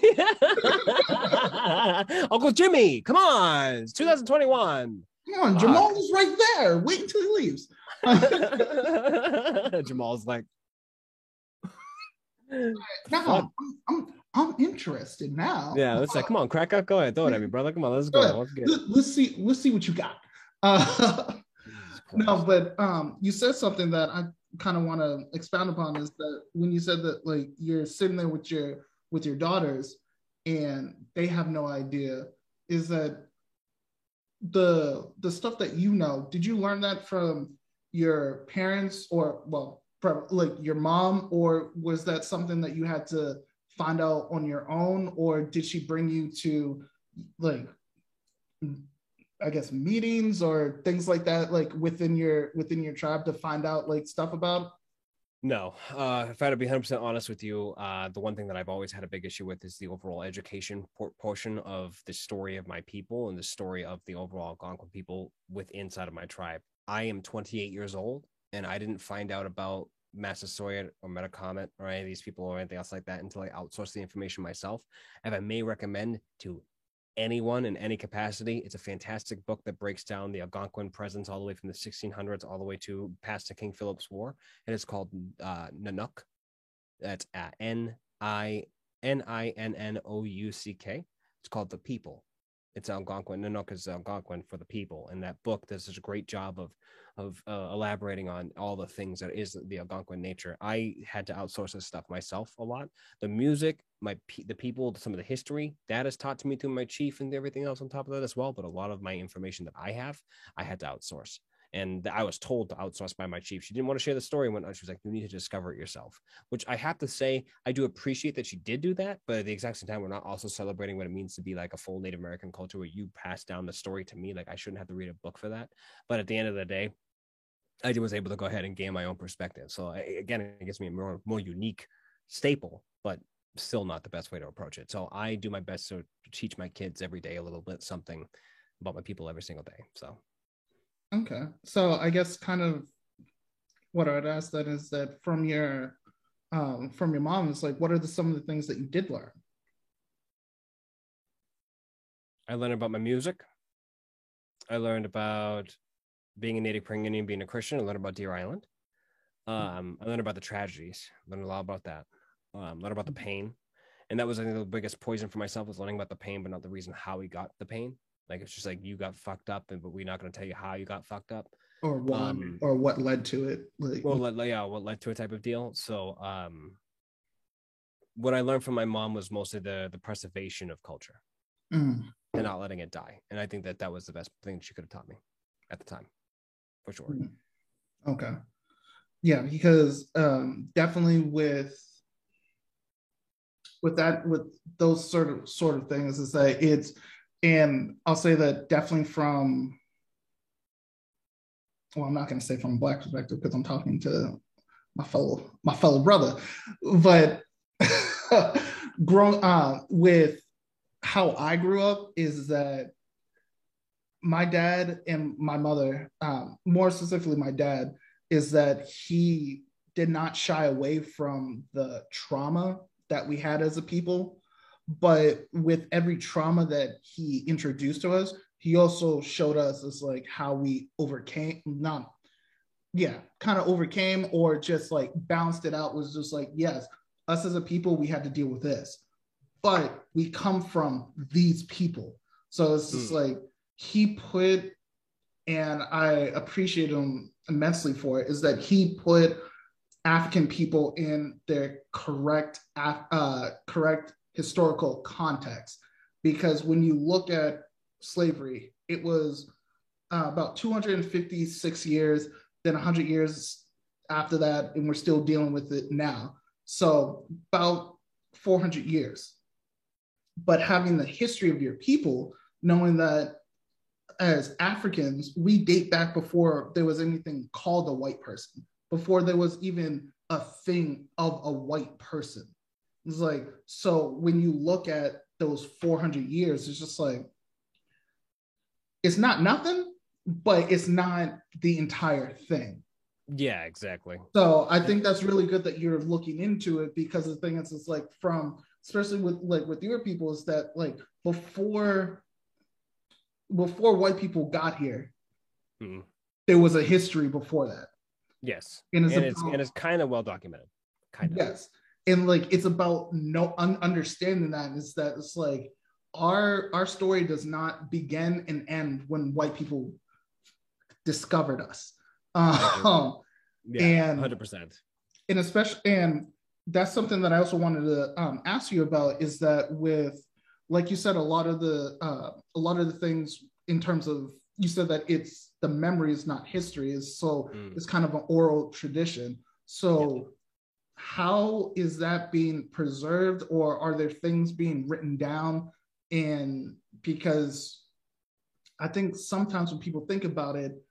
Uncle Jimmy, come on, it's 2021. Come on, Jamal is right there. Wait until he leaves. Jamal's like, now I'm, I'm, I'm interested now. Yeah, let's say, come on, crack up, go ahead, throw it at me, brother. Come on, let's go. Let's, let's see, let's see what you got. Uh, no, but um, you said something that I kind of want to expound upon is that when you said that like you're sitting there with your with your daughters and they have no idea, is that the the stuff that you know? Did you learn that from your parents or well, like your mom, or was that something that you had to find out on your own, or did she bring you to like I guess meetings or things like that, like within your within your tribe to find out like stuff about? No, uh, if I had to be 100% honest with you, uh, the one thing that I've always had a big issue with is the overall education portion of the story of my people and the story of the overall Algonquin people with inside of my tribe. I am 28 years old and I didn't find out about Massasoit or Metacomet or any of these people or anything else like that until I outsourced the information myself. And I may recommend to anyone in any capacity. It's a fantastic book that breaks down the Algonquin presence all the way from the 1600s all the way to past the King Philip's War. And it's called uh, Ninnuock. That's N I N I N N O U C K. It's called The People it's Algonquin. Nanook is Algonquin for the people, and that book does such a great job of of uh, elaborating on all the things that is the Algonquin nature. I had to outsource this stuff myself a lot. The music, my the people, some of the history that is taught to me through my chief and everything else on top of that as well. But a lot of my information that I have, I had to outsource and I was told to outsource by my chief. She didn't want to share the story when uh, she was like, "You need to discover it yourself." Which I have to say, I do appreciate that she did do that, but at the exact same time, we're not also celebrating what it means to be like a full Native American culture, where you pass down the story to me. Like I shouldn't have to read a book for that. But at the end of the day, I was able to go ahead and gain my own perspective. So I, again, it gives me a more more unique staple, but still not the best way to approach it. So I do my best to teach my kids every day a little bit something about my people every single day. So Okay. So I guess kind of what I'd ask then is that from your um from your mom is like what are the some of the things that you did learn? I learned about my music. I learned about being a native Indian, being a Christian. I learned about Deer Island. Um, I learned about the tragedies. I learned a lot about that. Um, learned about the pain, and that was I think the biggest poison for myself was learning about the pain, but not the reason how we got the pain. Like it's just like you got fucked up, and but we're not going to tell you how you got fucked up or why um, or what led to it. Like, well, yeah, what led to a type of deal. So, um, what I learned from my mom was mostly the the preservation of culture mm. and not letting it die. And I think that that was the best thing she could have taught me at the time, for sure. Mm. Okay, yeah, because um, definitely with with that with those sort of sort of things is that it's and I'll say that definitely from well, I'm not going to say from a black perspective because I'm talking to my fellow my fellow brother, but grown uh, with how I grew up is that my dad and my mother, um, more specifically my dad, is that he did not shy away from the trauma that we had as a people. But with every trauma that he introduced to us, he also showed us as like how we overcame, not, yeah, kind of overcame or just like balanced it out. Was just like, yes, us as a people, we had to deal with this, but we come from these people. So it's just mm. like he put, and I appreciate him immensely for it, is that he put African people in their correct, uh, correct historical context. Because when you look at slavery, it was uh, about 256 years, then 100 years after that, and we're still dealing with it now. So about 400 years. But having the history of your people, knowing that as Africans, we date back before there was anything called a white person before there was even a thing of a white person. It's like, so when you look at those 400 years, it's just like, it's not nothing, but it's not the entire thing. Yeah, exactly. So I think that's really good that you're looking into it because the thing is, it's like from, especially with like with your people, is that like before, before white people got here, hmm. there was a history before that. Yes, and it's, and it's, and it's kind of well documented. Kind of. Yes, and like it's about no un- understanding that is that it's like our our story does not begin and end when white people discovered us. Um, yeah, and hundred percent. And especially, and that's something that I also wanted to um, ask you about is that with, like you said, a lot of the uh, a lot of the things in terms of you said that it's the memory is not history is so mm. it's kind of an oral tradition so yeah. how is that being preserved or are there things being written down and because i think sometimes when people think about it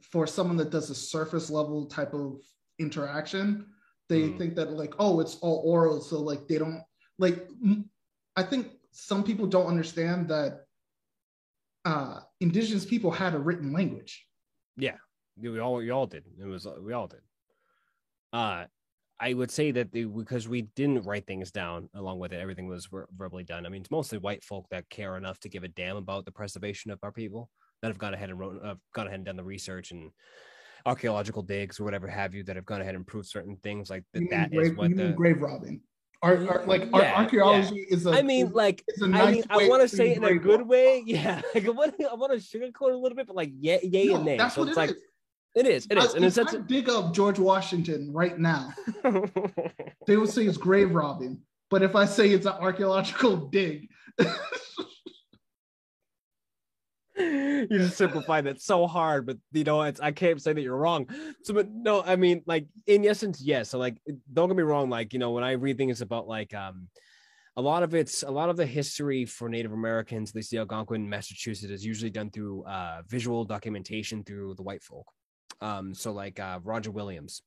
for someone that does a surface level type of interaction they mm. think that like oh it's all oral so like they don't like i think some people don't understand that uh, indigenous people had a written language. Yeah, we all we all did. It was we all did. Uh, I would say that they, because we didn't write things down along with it, everything was ver- verbally done. I mean, it's mostly white folk that care enough to give a damn about the preservation of our people that have gone ahead and wrote, uh, gone ahead and done the research and archaeological digs or whatever have you that have gone ahead and proved certain things like that. That grave, is what the grave robbing. Our, like yeah, archaeology yeah. is a. I mean, like, nice I mean, I want to say it in a good way. Yeah, like I want, I want to sugarcoat a little bit, but like, yeah, yay no, and nay. That's so what it's it like, is. It is. It is. I, and it's such a dig up George Washington right now. they would say it's grave robbing, but if I say it's an archaeological dig, you just simplify that so hard, but you know, it's I can't say that you're wrong. So, but no, I mean, like in essence, yes. So, like, don't get me wrong. Like, you know, when I read things about like um, a lot of it's a lot of the history for Native Americans, at least the Algonquin, Massachusetts, is usually done through uh, visual documentation through the white folk. Um, so like uh, Roger Williams,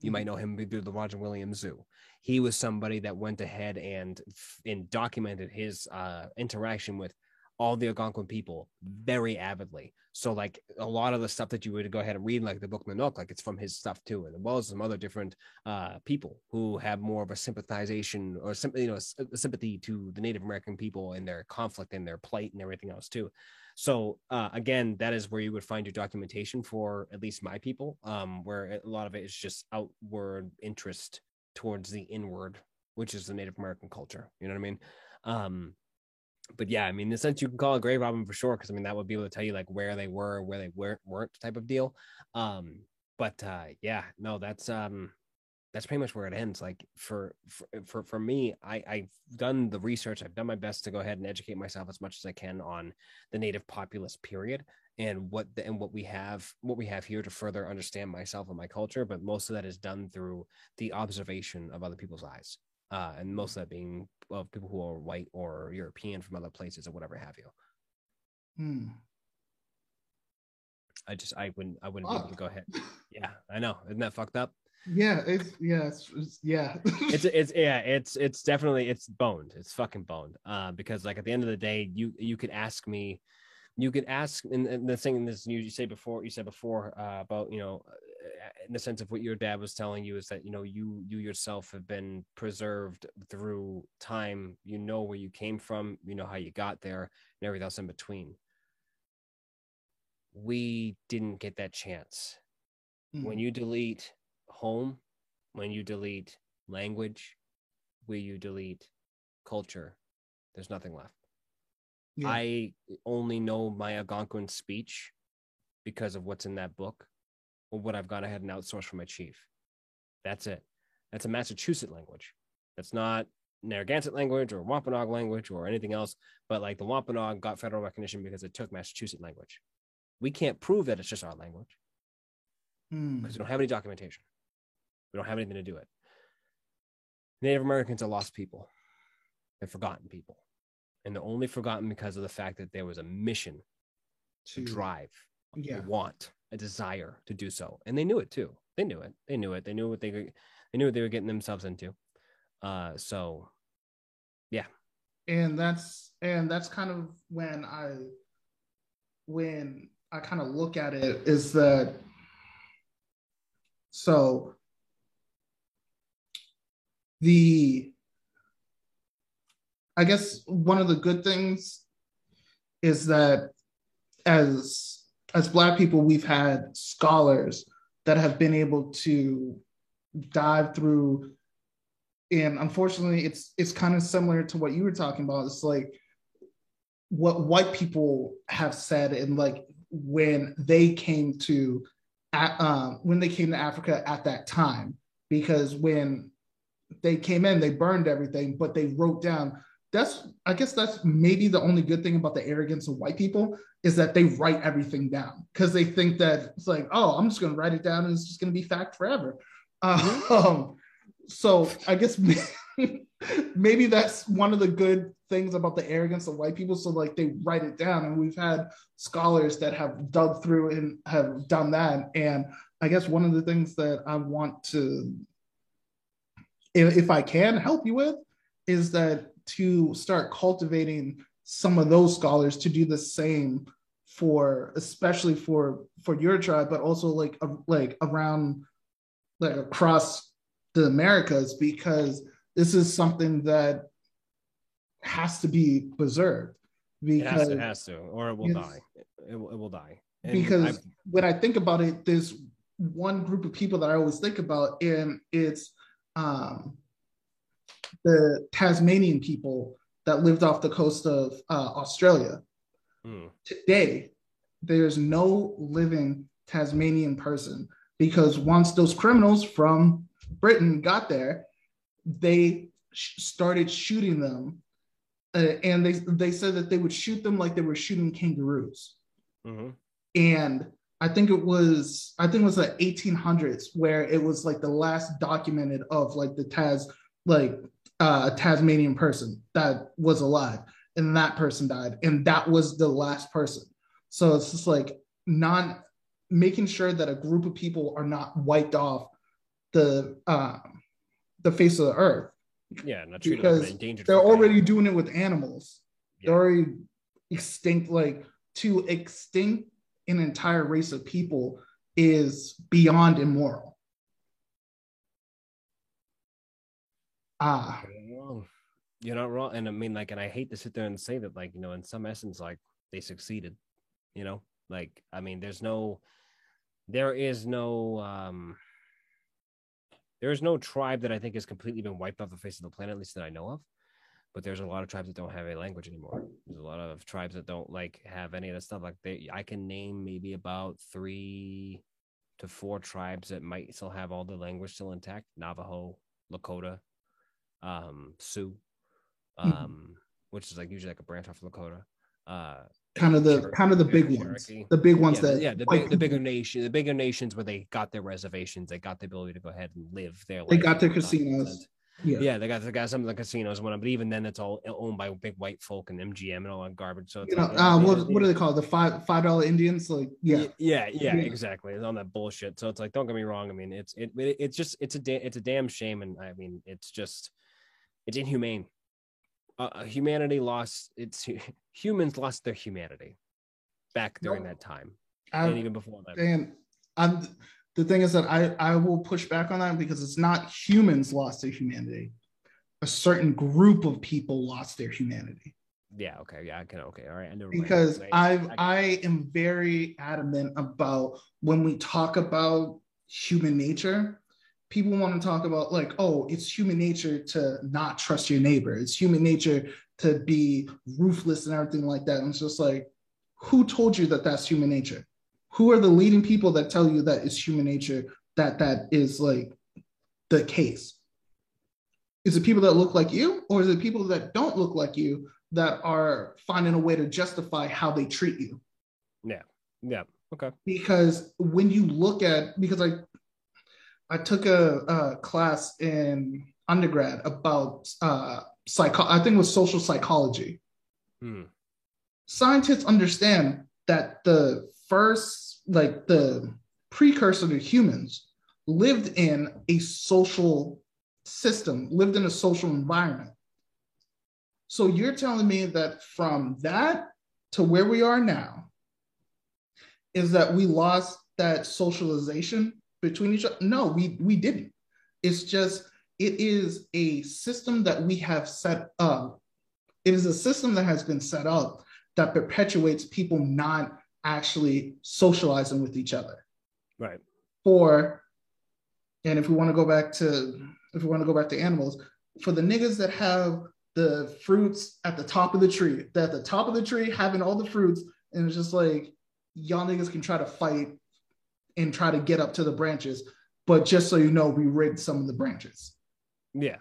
you might know him through the Roger Williams Zoo. He was somebody that went ahead and and documented his uh, interaction with all the Algonquin people very avidly. So like a lot of the stuff that you would go ahead and read, like the book Nanook, like it's from his stuff too, and as well as some other different uh, people who have more of a sympathization or you know a sympathy to the Native American people and their conflict and their plight and everything else too. So uh, again, that is where you would find your documentation for at least my people, um, where a lot of it is just outward interest towards the inward, which is the Native American culture. You know what I mean? Um, but yeah, I mean, in the sense you can call it grave robbing for sure, because I mean that would be able to tell you like where they were, where they weren't, weren't type of deal. Um, but uh, yeah, no, that's um, that's pretty much where it ends. Like for for for, for me, I, I've done the research. I've done my best to go ahead and educate myself as much as I can on the native populace period and what the, and what we have what we have here to further understand myself and my culture. But most of that is done through the observation of other people's eyes uh, and most of that being of people who are white or European from other places or whatever have you. Hmm. I just I wouldn't I wouldn't be able to go ahead. Yeah, I know. Isn't that fucked up? Yeah, it's yeah, it's, it's yeah. it's it's yeah, it's it's definitely it's boned. It's fucking boned. Uh, because like at the end of the day, you you could ask me, you could ask, and, and the thing this you, you say before you said before uh, about you know in the sense of what your dad was telling you is that you know you you yourself have been preserved through time. You know where you came from you know how you got there and everything else in between. We didn't get that chance. Mm-hmm. when you delete home when you delete language when you delete culture there's nothing left. Yeah. i only know my algonquin speech because of what's in that book or what I've gone ahead and outsourced from my chief. That's it. That's a Massachusetts language. That's not Narragansett language or Wampanoag language or anything else. But like the Wampanoag got federal recognition because it took Massachusetts language. We can't prove that it's just our language hmm. because we don't have any documentation. We don't have anything to do it. Native Americans are lost people. They're forgotten people. And they're only forgotten because of the fact that there was a mission to, to drive, yeah. want, a desire to do so, and they knew it too. They knew it. They knew it. They knew what they they knew what they were getting themselves into. Uh, so, yeah. And that's and that's kind of when I when I kind of look at it is that so the I guess one of the good things is that as as black people we've had scholars that have been able to dive through. And unfortunately it's it's kind of similar to what you were talking about. It's like what white people have said and like when they came to um, when they came to africa at that time because when they came in they burned everything but they wrote down that's i guess that's maybe the only good thing about the arrogance of white people is that they write everything down because they think that it's like oh i'm just going to write it down and it's just going to be fact forever. Mm-hmm. um, so i guess maybe, maybe that's one of the good things about the arrogance of white people. So like they write it down and we've had scholars that have dug through and have done that. And i guess one of the things that i want to if, if i can help you with is that to start cultivating some of those scholars to do the same for especially for for your tribe but also like uh, like around like across the americas because this is something that has to be preserved because it has to, it has to or it will die. It will, it will die. And because I've... when i think about it there's one group of people that i always think about and it's um the Tasmanian people that lived off the coast of uh, Australia. Mm. Today, there's no living Tasmanian person because once those criminals from Britain got there, they sh- started shooting them, uh, and they they said that they would shoot them like they were shooting kangaroos. Mm-hmm. And I think it was I think it was the 1800s where it was like the last documented of like the Tas like uh, a Tasmanian person that was alive, and that person died, and that was the last person. So it's just like not making sure that a group of people are not wiped off the uh, the face of the earth. Yeah, not because they're already doing it with animals. Yeah. They're already extinct, like to extinct an entire race of people is beyond immoral. Ah. You're not wrong. And I mean, like, and I hate to sit there and say that, like, you know, in some essence, like they succeeded, you know, like, I mean, there's no, there is no, um, there is no tribe that I think has completely been wiped off the face of the planet, at least that I know of. But there's a lot of tribes that don't have a language anymore. There's a lot of tribes that don't like have any of that stuff. Like they, I can name maybe about three to four tribes that might still have all the language still intact: Navajo, Lakota, um, Sioux, um, mm-hmm. which is like usually like a branch off of Lakota. Uh, kind of the Cherokee, kind of the big ones, the big ones yeah, that yeah, the, big, the bigger nation, the bigger nations where they got their reservations, they got the ability to go ahead and live their. They got their casinos. Yeah. yeah, they got they got some of the casinos and but even then it's all owned by big white folk and MGM and all that garbage. So you know, like, uh, what, what do they call it? The five five dollar Indians? Like yeah. yeah, yeah, yeah, exactly. It's on that bullshit. So it's like, don't get me wrong. I mean, it's it, it it's just it's a da- it's a damn shame, and I mean, it's just it's inhumane. Uh, uh humanity lost its humans lost their humanity back during that time, I, and even before that. And I'm the thing is that I, I will push back on that because it's not humans lost their humanity. A certain group of people lost their humanity. Yeah, okay. Yeah, I can okay. All right. I know because I I, I am very adamant about when we talk about human nature, people want to talk about like, oh, it's human nature to not trust your neighbor. It's human nature to be ruthless and everything like that. And it's just like, who told you that that's human nature? Who are the leading people that tell you that it's human nature that that is like the case? Is it people that look like you, or is it people that don't look like you that are finding a way to justify how they treat you? Yeah. Yeah. Okay. Because when you look at, because I, I took a, a class in undergrad about uh, psycho. I think it was social psychology. Hmm scientists understand that the first, like the precursor to humans, lived in a social system, lived in a social environment. So you're telling me that from that to where we are now, is that we lost that socialization between each other? No, we, we didn't. It's just, it is a system that we have set up. It is a system that has been set up that perpetuates people not actually socializing with each other. Right. Or, and if we want to go back to if we want to go back to animals, for the niggas that have the fruits at the top of the tree, that at the top of the tree having all the fruits, and it's just like y'all niggas can try to fight and try to get up to the branches, but just so you know, we rigged some of the branches. Yeah.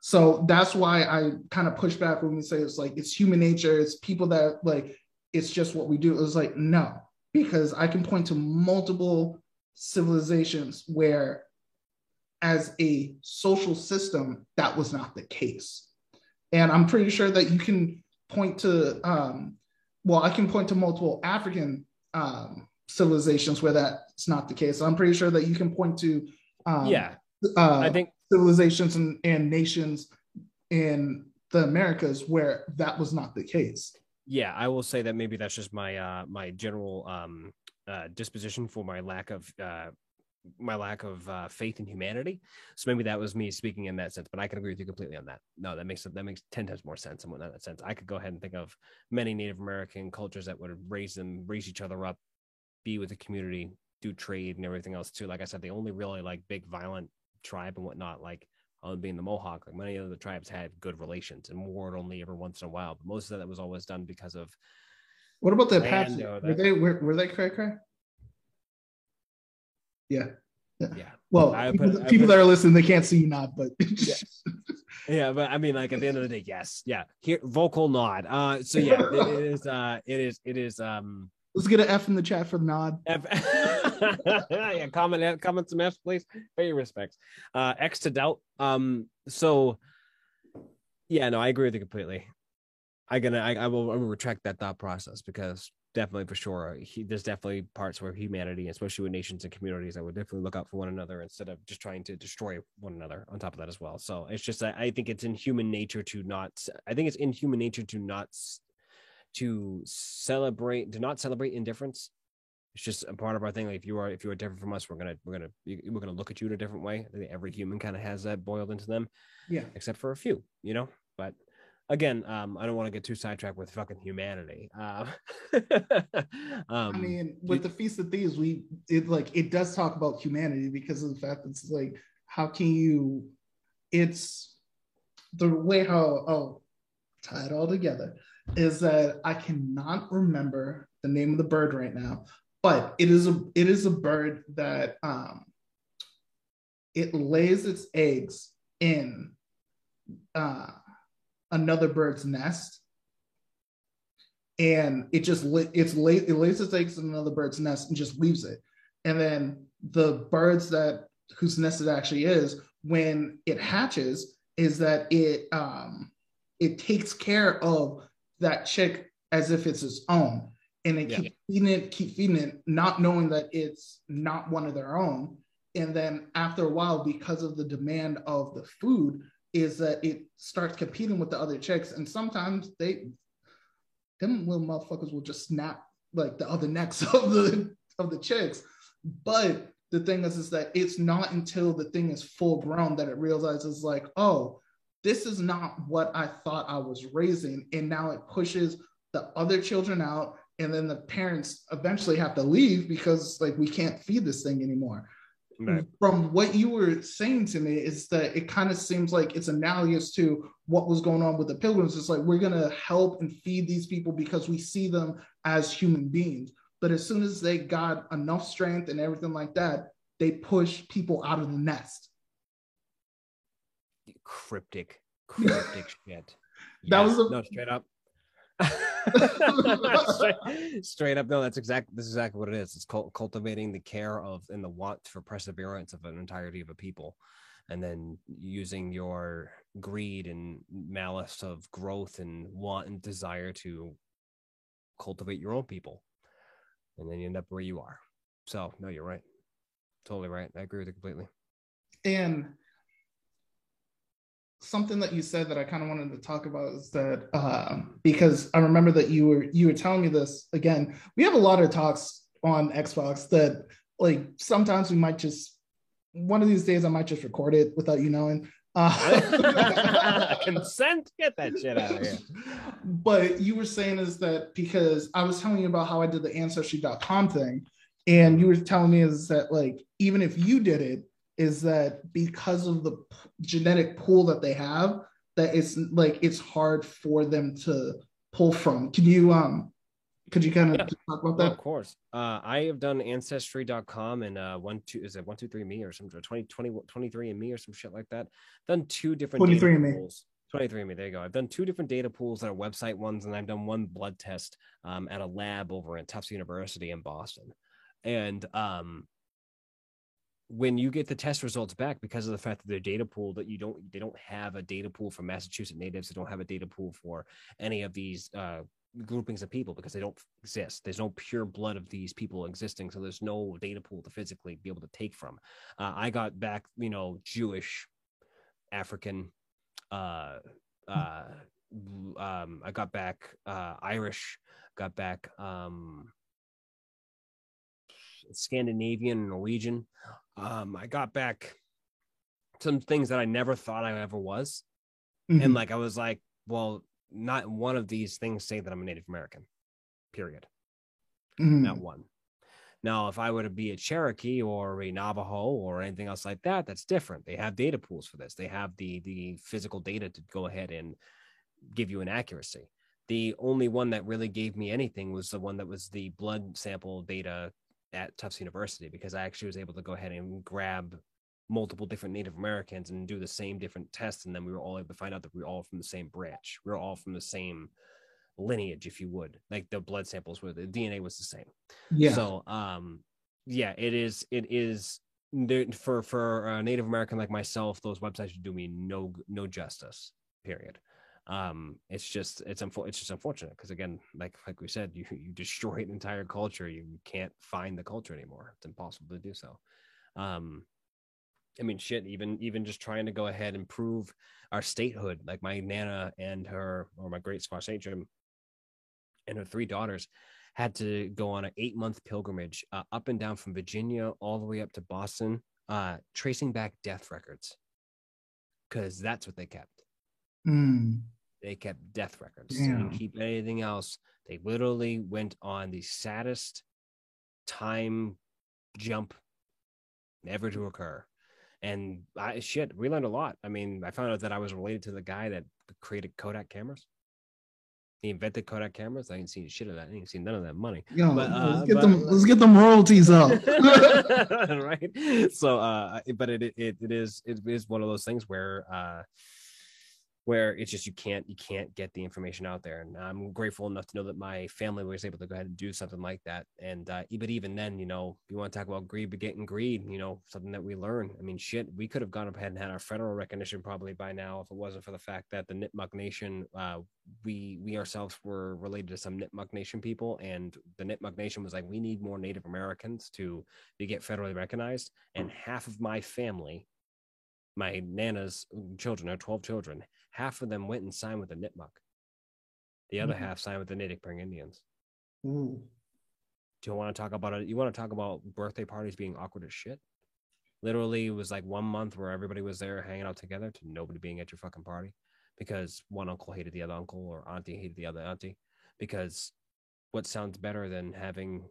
So that's why I kind of push back when we say it's like it's human nature, it's people that like it's just what we do. It was like, no, because I can point to multiple civilizations where as a social system, that was not the case. And I'm pretty sure that you can point to, um, well, I can point to multiple African um, civilizations where that's not the case. I'm pretty sure that you can point to, um, yeah, uh, I think civilizations and, and nations in the Americas where that was not the case. Yeah, I will say that maybe that's just my uh my general um uh disposition for my lack of uh my lack of uh, faith in humanity. So maybe that was me speaking in that sense, but I can agree with you completely on that. No, that makes that makes ten times more sense in that sense. I could go ahead and think of many Native American cultures that would raise them, raise each other up, be with the community, do trade and everything else too. Like I said, the only really like big violent tribe and whatnot, like uh, being the Mohawk, like many of the tribes had good relations and warred only every once in a while. But most of that was always done because of. What about the Apache? Were they were, were they cray cray? Yeah. Yeah. Well, I people, put, people that are listening, they can't see you nod, but yeah. yeah, but I mean, like at the end of the day, yes, yeah. Here, vocal nod. Uh, so yeah, it is. Uh, it is. It is. Um, Let's get an F in the chat for nod. F- yeah, comment comment some F's, please. Pay your respects. Uh, X to doubt. Um, so yeah, no, I agree with you completely. I gonna I, I will I retract that thought process because definitely for sure he, there's definitely parts where humanity especially with nations and communities i would definitely look out for one another instead of just trying to destroy one another on top of that as well so it's just i think it's in human nature to not i think it's in human nature to not to celebrate, to not celebrate indifference. It's just a part of our thing. Like if you are if you are different from us, we're gonna we're gonna we're gonna look at you in a different way. I think every human kind of has that boiled into them. Yeah. Except for a few, you know. But again, um, I don't want to get too sidetracked with fucking humanity. Uh, um, I mean, with the Feast of Thieves, we it like it does talk about humanity because of the fact that it's like, how can you? It's the way how oh tie it all together is that I cannot remember the name of the bird right now, but it is a it is a bird that um, it lays its eggs in uh, another bird's nest. And it just it's lay, it lays its eggs in another bird's nest and just leaves it. And then the birds that whose nest it actually is when it hatches is that it um it takes care of that chick as if it's its own and it yeah. keep feeding it keep feeding it not knowing that it's not one of their own and then after a while because of the demand of the food is that it starts competing with the other chicks, and sometimes they them little motherfuckers will just snap like the other necks of the of the chicks. But the thing is, is that it's not until the thing is full grown that it realizes like, oh, this is not what I thought I was raising, and now it pushes the other children out, and then the parents eventually have to leave because like we can't feed this thing anymore. Right. From what you were saying to me, is that it kind of seems like it's analogous to what was going on with the pilgrims. It's like we're going to help and feed these people because we see them as human beings. But as soon as they got enough strength and everything like that, they push people out of the nest. Cryptic, cryptic shit. That was a, no straight up. straight, straight, up, no, that's exactly this is exactly what it is. It's cult- cultivating the care of and the want for perseverance of an entirety of a people, and then using your greed and malice of growth and want and desire to cultivate your own people, and then you end up where you are. So, no, you're right, totally right. I agree with you completely. And something that you said that I kind of wanted to talk about is that uh, because I remember that you were you were telling me this again. We have a lot of talks on Xbox that like sometimes we might just one of these days I might just record it without you knowing. Uh, Consent, get that shit out of here. But you were saying is that because I was telling you about how I did the ancestry.com thing, and you were telling me is that like even if you did it, is that because of the genetic pool that they have, that it's like it's hard for them to pull from. Can you um could you kind of yeah. talk about that? Well, of course. Uh, I have done ancestry.com and uh, one, two, is it one, two, three me or some 20, 20, 23 and me or some shit like that. Done two different 23 and me. Pools. 23 and me. There you go. I've done two different data pools that are website ones, and I've done one blood test um, at a lab over at Tufts University in Boston. And um, when you get the test results back because of the fact that their data pool that you don't they don't have a data pool for massachusetts natives they don't have a data pool for any of these uh, groupings of people because they don't exist there's no pure blood of these people existing so there's no data pool to physically be able to take from uh, i got back you know jewish african uh, uh, um, i got back uh, irish got back um, Scandinavian, Norwegian. Um, I got back some things that I never thought I ever was. Mm-hmm. And like I was like, well, not one of these things say that I'm a Native American. Period. Mm-hmm. Not one. Now, if I were to be a Cherokee or a Navajo or anything else like that, that's different. They have data pools for this. They have the the physical data to go ahead and give you an accuracy. The only one that really gave me anything was the one that was the blood sample data at Tufts University because I actually was able to go ahead and grab multiple different Native Americans and do the same different tests. And then we were all able to find out that we are all from the same branch. We are all from the same lineage, if you would. Like the blood samples were the DNA was the same. Yeah. So um yeah, it is it is for for a Native American like myself, those websites do me no no justice. Period um it's just it's unfo- it's just unfortunate because again like like we said you you destroy an entire culture you can't find the culture anymore it's impossible to do so um i mean shit even even just trying to go ahead and prove our statehood like my nana and her or my great squaw sachem and her three daughters had to go on an eight month pilgrimage uh, up and down from Virginia all the way up to Boston, uh, tracing back death records because that's what they kept. Mm. They kept death records. They didn't keep anything else. They literally went on the saddest time jump ever to occur. And I shit, we learned a lot. I mean, I found out that I was related to the guy that created Kodak cameras. He invented Kodak cameras. I ain't seen shit of that. I ain't seen none of that money. Yo, But, uh, let's get but- them. Let's get them royalties up. right. So, uh, but it, it it is it is one of those things where uh, where it's just you can't you can't get the information out there and i'm grateful enough to know that my family was able to go ahead and do something like that and uh but even then you know you want to talk about greed but getting greed you know something that we learn i mean shit we could have gone ahead and had our federal recognition probably by now if it wasn't for the fact that the nipmuc nation uh we we ourselves were related to some nipmuc nation people and the nipmuc nation was like we need more native americans to to get federally recognized and half of my family my nana's children her 12 children half of them went and signed with the nipmuc. The other Mhm. half signed with the native American indians. Ooh. do you want to talk about it? You want to talk about birthday parties being awkward as shit? Literally it was like one month where everybody was there hanging out together to nobody being at your fucking party because one uncle hated the other uncle or auntie hated the other auntie because what sounds better than having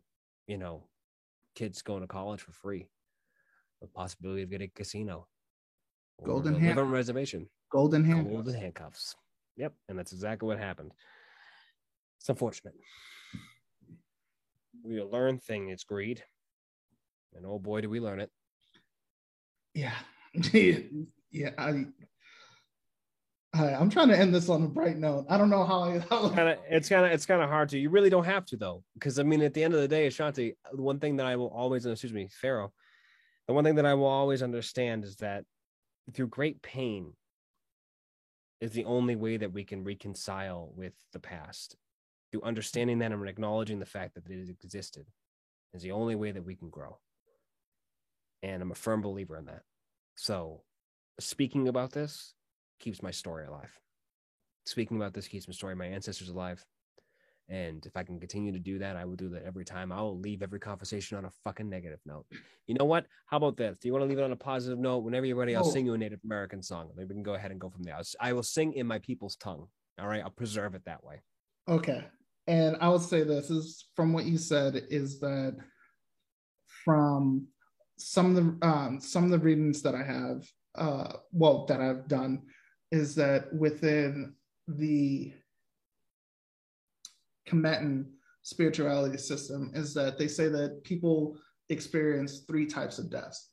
you know kids going to college for free? The possibility of getting a casino Golden to hand- live on a reservation Golden hand. golden handcuffs yep and that's exactly what happened it's unfortunate we learn thing is greed and oh boy do we learn it Yeah. yeah. I, I, I'm trying to end this on a bright note. I don't know how I. How, kind of it's kind of it's kind of hard to you really don't have to though because i mean at the end of the day ashanti the one thing that i will always excuse me pharaoh the one thing that i will always understand is that through great pain is the only way that we can reconcile with the past through understanding that and acknowledging the fact that it existed is the only way that we can grow. And i'm a firm believer in that. So speaking about this keeps my story alive. Speaking about this keeps my story, my ancestors alive. And if I can continue to do that, I will do that every time. I will leave every conversation on a fucking negative note. You know what? How about this? Do you want to leave it on a positive note? Whenever you're ready, I'll Oh. sing you a Native American song. Maybe we can go ahead and go from there. I'll, I will sing in my people's tongue. All right. I'll preserve it that way. Okay. And I would say this is from what you said is that from some of the um, some of the readings that I have, uh, well, that I've done, is that within the Cometan spirituality system is that they say that people experience three types of deaths.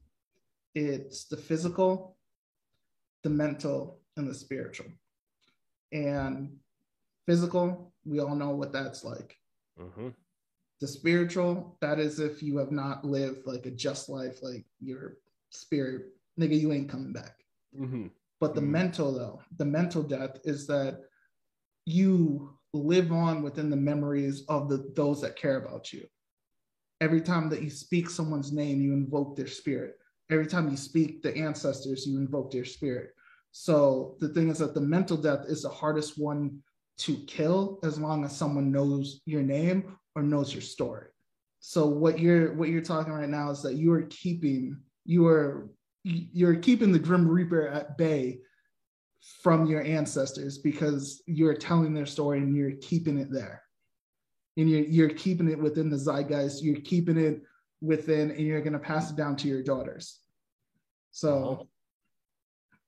It's the physical, the mental, and the spiritual. And physical, we all know what that's like. Mhm. The spiritual, that is if you have not lived like a just life, like your spirit, nigga, you ain't coming back. Mhm. But the Mhm. mental, though, the mental death is that you live on within the memories of the those that care about you. Every time that you speak someone's name, you invoke their spirit. Every time you speak the ancestors, you invoke their spirit. So the thing is that the mental death is the hardest one to kill as long as someone knows your name or knows your story. So what you're what you're talking right now is that you are keeping you are you're keeping the grim reaper at bay from your ancestors because you're telling their story and you're keeping it there. And you're, you're keeping it within the zeitgeist. You're keeping it within and you're going to pass it down to your daughters. So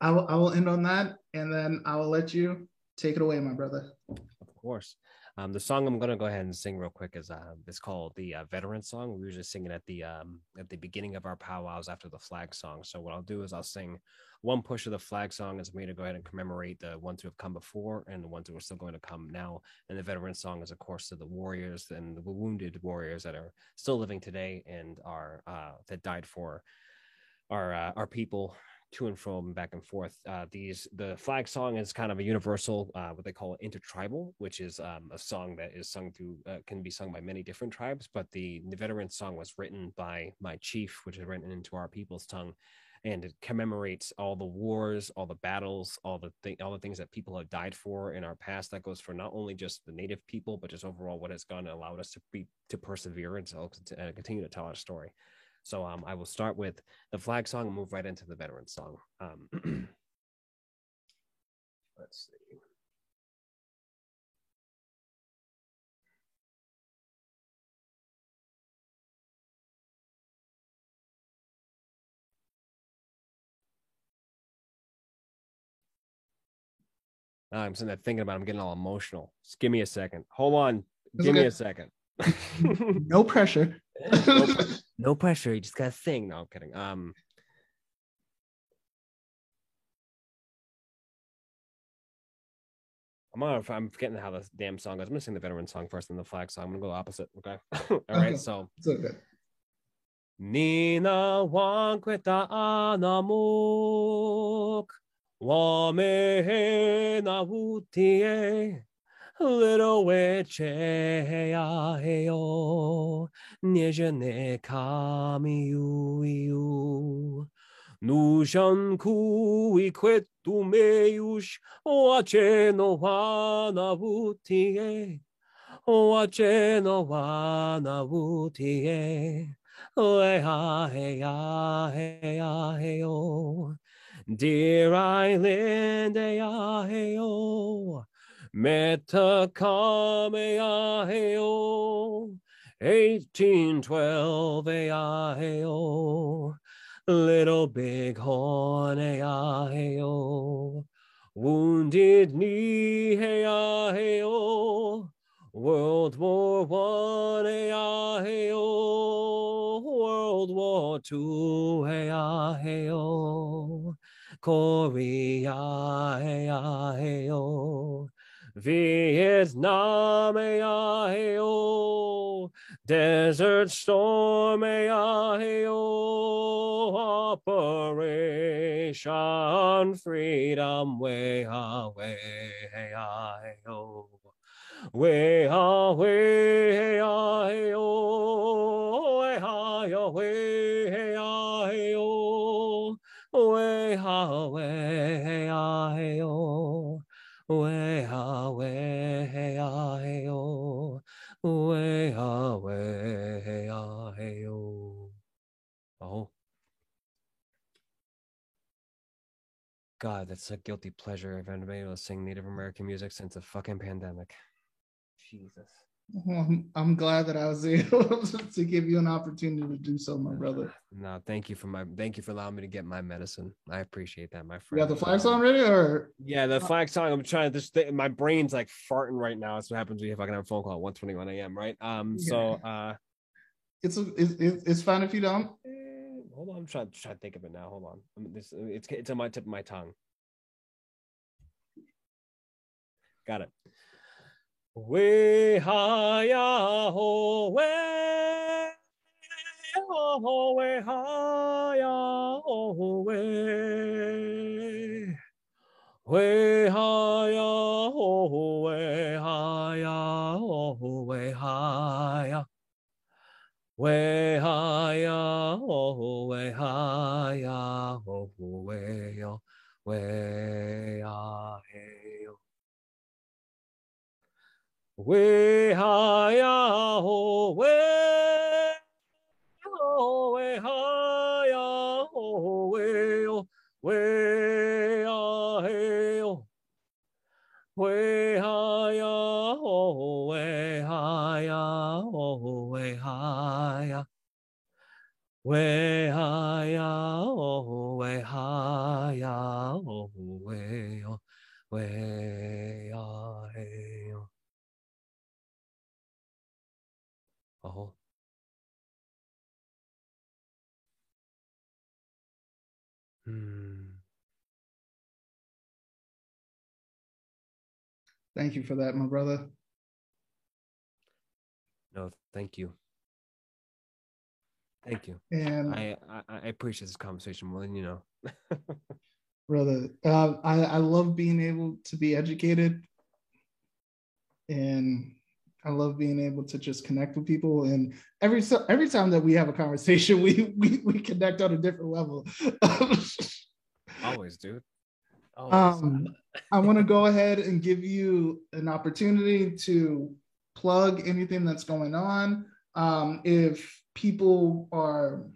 I, will, I will end on that and then i will let you take it away my brother. Of course. Um, the song I'm gonna go ahead and sing real quick is uh, it's called the uh, Veteran Song. We usually sing it at the um, at the beginning of our powwows after the flag song. So what I'll do is I'll sing one push of the flag song as way to go ahead and commemorate the ones who have come before and the ones who are still going to come now. And the Veteran Song is of course to the warriors and the wounded warriors that are still living today and are uh, that died for our uh, our people to and from back and forth. Uh, these the flag song is kind of a universal, uh, what they call intertribal, which is um, a song that is sung through uh, can be sung by many different tribes. But the veteran song was written by my chief, which is written into our people's tongue, and it commemorates all the wars, all the battles, all the th- all the things that people have died for in our past. That goes for not only just the native people, but just overall what has gone and allowed us to be to persevere and to continue to tell our story. So um, I will start with the flag song and move right into the veteran song. Um, let's see. I'm sitting there thinking about. It. I'm getting all emotional. Just give me a second. Hold on. It's give okay. me a second. no pressure. no, no pressure. You just gotta sing. No, I'm kidding. Um, I'm on, I'm forgetting how the damn song goes. I'm gonna sing the veteran song first, and the flag song. I'm gonna go opposite. Okay. All right. Okay. So. It's okay. Nina wanqueta anamuk, na utie little witch ayo niezhene kamiuiu nushanku ikwetu o oache no wanavutie oache no e, leha heya heya heyo dear island heya heyo Metta Kameaheo, 1812 Aaheo, Little Big Horn Aaheo, Wounded Knee Aaheo, World War One Aaheo, World War Two Aaheo, Korea Aaheo. Vietnam, ayo. Desert Storm, ayo. Operation Freedom, way way away, way way ha way ah hey oh way ha way hey way ha way hey oh oh God, that's a guilty pleasure. I've been able to sing Native American music since the fucking pandemic. Jesus. Well, I'm glad that I was able to give you an opportunity to do so, my brother. No, thank you for my thank you for allowing me to get my medicine. I appreciate that, my friend. You got the flag song ready, or yeah, the flag song. I'm trying to just my brain's like farting right now. That's what happens if I can have a phone call at 1:21 a.m. Right? Um, yeah. so uh, it's a, it's it's fine if you don't. Eh, hold on, I'm trying, trying to think of it now. Hold on, I'm, this it's it's on my tip of my tongue. Got it. We ha ya ho we ho we ha ya ho we we ha ya ho we ha ya ho we ha ya we ha ya ho we ha ya ho we yo we ya he yo we ha ya ho we ho we ha ya ho we o we a he o we ha ya ho we ha ya ho we ha ya we ha ya ho we ha ya ho we o we Thank you for that, my brother. No, thank you. Thank you. And I, I, I appreciate this conversation more than you know. brother, uh, I, I love being able to be educated and I love being able to just connect with people, and every every time that we have a conversation, we we, we connect on a different level. Always, dude. Always. Um, I want to go ahead and give you an opportunity to plug anything that's going on. Um, if people are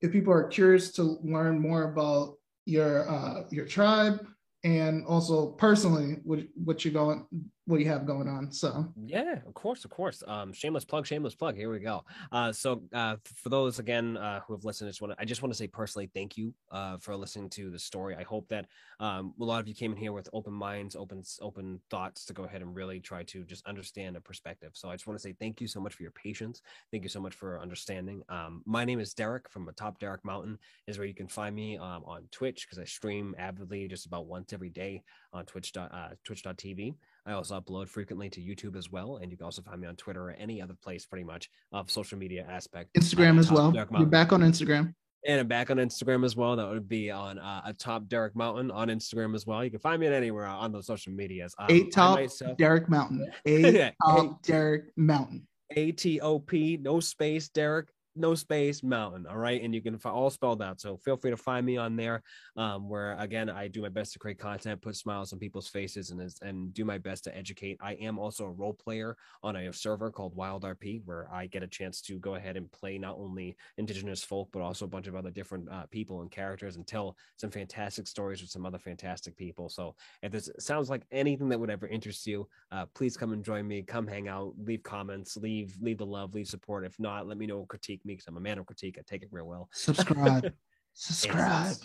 if people are curious to learn more about your uh, your tribe and also personally what what you going what you have going on. So yeah, of course, of course. Um, shameless plug, shameless plug. Here we go. Uh, so uh, for those again uh, who have listened, I just want to I just want to say personally thank you uh, for listening to the story. I hope that um, a lot of you came in here with open minds, open open thoughts to go ahead and really try to just understand a perspective. So I just want to say thank you so much for your patience. Thank you so much for understanding. Um, my name is Derek from Atop Derek Mountain is where you can find me um, on Twitch because I stream avidly just about once every day on Twitch uh, Twitch.tv. I also upload frequently to YouTube as well, and you can also find me on Twitter or any other place, pretty much of social media aspect. Instagram as well. You're back on Instagram. And I'm back on Instagram as well. That would be on uh, a top Derek Mountain on Instagram as well. You can find me anywhere on those social medias. Um, a top myself... Derek Mountain. A top Derek Mountain. A T O P, no space, Derek no space mountain all right? And you can all spelled out so feel free to find me on there um, where again i do my best to create content put smiles on people's faces and and do my best to educate. I am also a role player on a server called wild rp where i get a chance to go ahead and play not only indigenous folk but also a bunch of other different uh, people and characters and tell some fantastic stories with some other fantastic people. So if this sounds like anything that would ever interest you uh, please come and join me. Come hang out leave comments leave leave the love leave support. If not let me know critique me because I'm a man of critique. I take it real well. Subscribe. subscribe.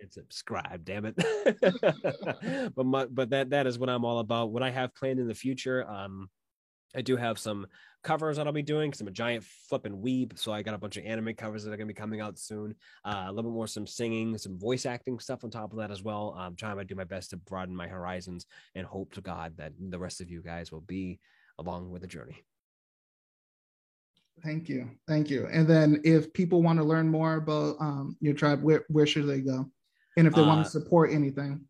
And subscribe, damn it. but my, but that that is what I'm all about. What I have planned in the future. Um, I do have some covers that I'll be doing because I'm a giant flipping weeb. So I got a bunch of anime covers that are going to be coming out soon. Uh, a little bit more some singing, some voice acting stuff on top of that as well. I'm trying to do my best to broaden my horizons and hope to God that the rest of you guys will be along with the journey. Thank you. Thank you. And then if people want to learn more about um, your tribe, where, where should they go? And if they uh, want to support anything?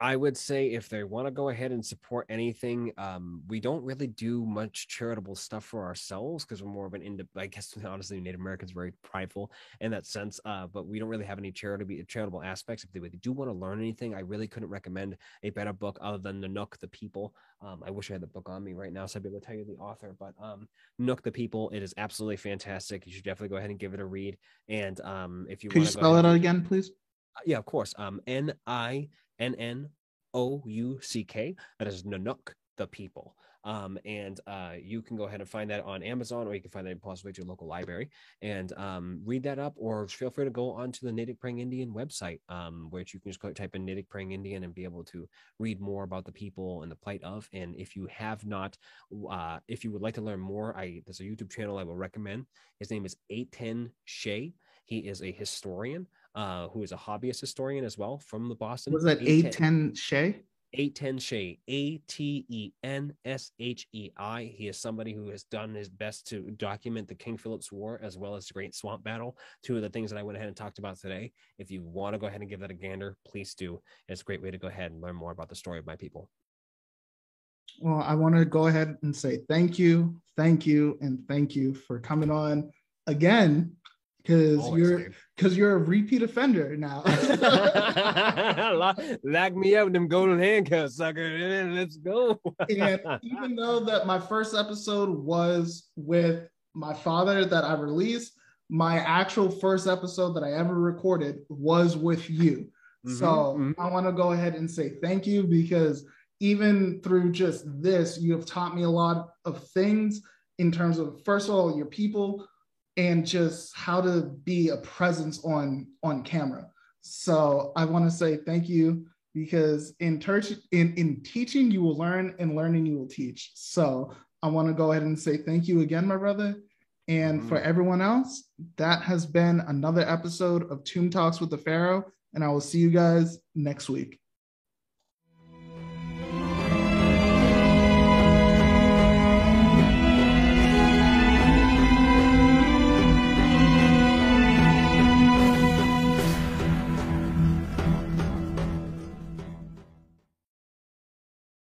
I would say if they want to go ahead and support anything, um, we don't really do much charitable stuff for ourselves because we're more of an ind- I guess honestly, Native Americans very prideful in that sense. Uh, but we don't really have any charitable charitable aspects. If they, if they do want to learn anything, I really couldn't recommend a better book other than Ninnuock the People. Um, I wish I had the book on me right now, so I'd be able to tell you the author. But um, Nook the People, it is absolutely fantastic. You should definitely go ahead and give it a read. And um, if you could you spell it out again, please? Uh, yeah, of course. Um, N I N N O U C K. That is Ninnuock, the people. Um, and uh, you can go ahead and find that on Amazon, or you can find that possibly at your local library and um, read that up, or feel free to go onto the Natick Praying Indian website, um, which you can just type in Natick Praying Indian and be able to read more about the people and the plight of. And if you have not, uh, if you would like to learn more, I there's a YouTube channel I will recommend. His name is 810 Shay. He is a historian uh, who is a hobbyist historian as well from the Boston. Was that Atenshei? 810 Shay, A T E N S H E I. He is somebody who has done his best to document the King Philip's War as well as the Great Swamp Battle. Two of the things that I went ahead and talked about today. If you want to go ahead and give that a gander, please do. It's a great way to go ahead and learn more about the story of my people. Well, I want to go ahead and say thank you, thank you, and thank you for coming on again because you're because you're a repeat offender now. Lock me up with them golden handcuffs, sucker. Let's go. and even though that my first episode was with my father that I released, my actual first episode that I ever recorded was with you. Mm-hmm, so mm-hmm. I want to go ahead and say thank you because even through just this, you have taught me a lot of things in terms of first of all your people and just how to be a presence on on camera. So I want to say thank you because in, ter- in in teaching you will learn and learning you will teach. So I want to go ahead and say thank you again, my brother. And mm-hmm. for everyone else, that has been another episode of Tomb Talks with the Pharaoh. And I will see you guys next week.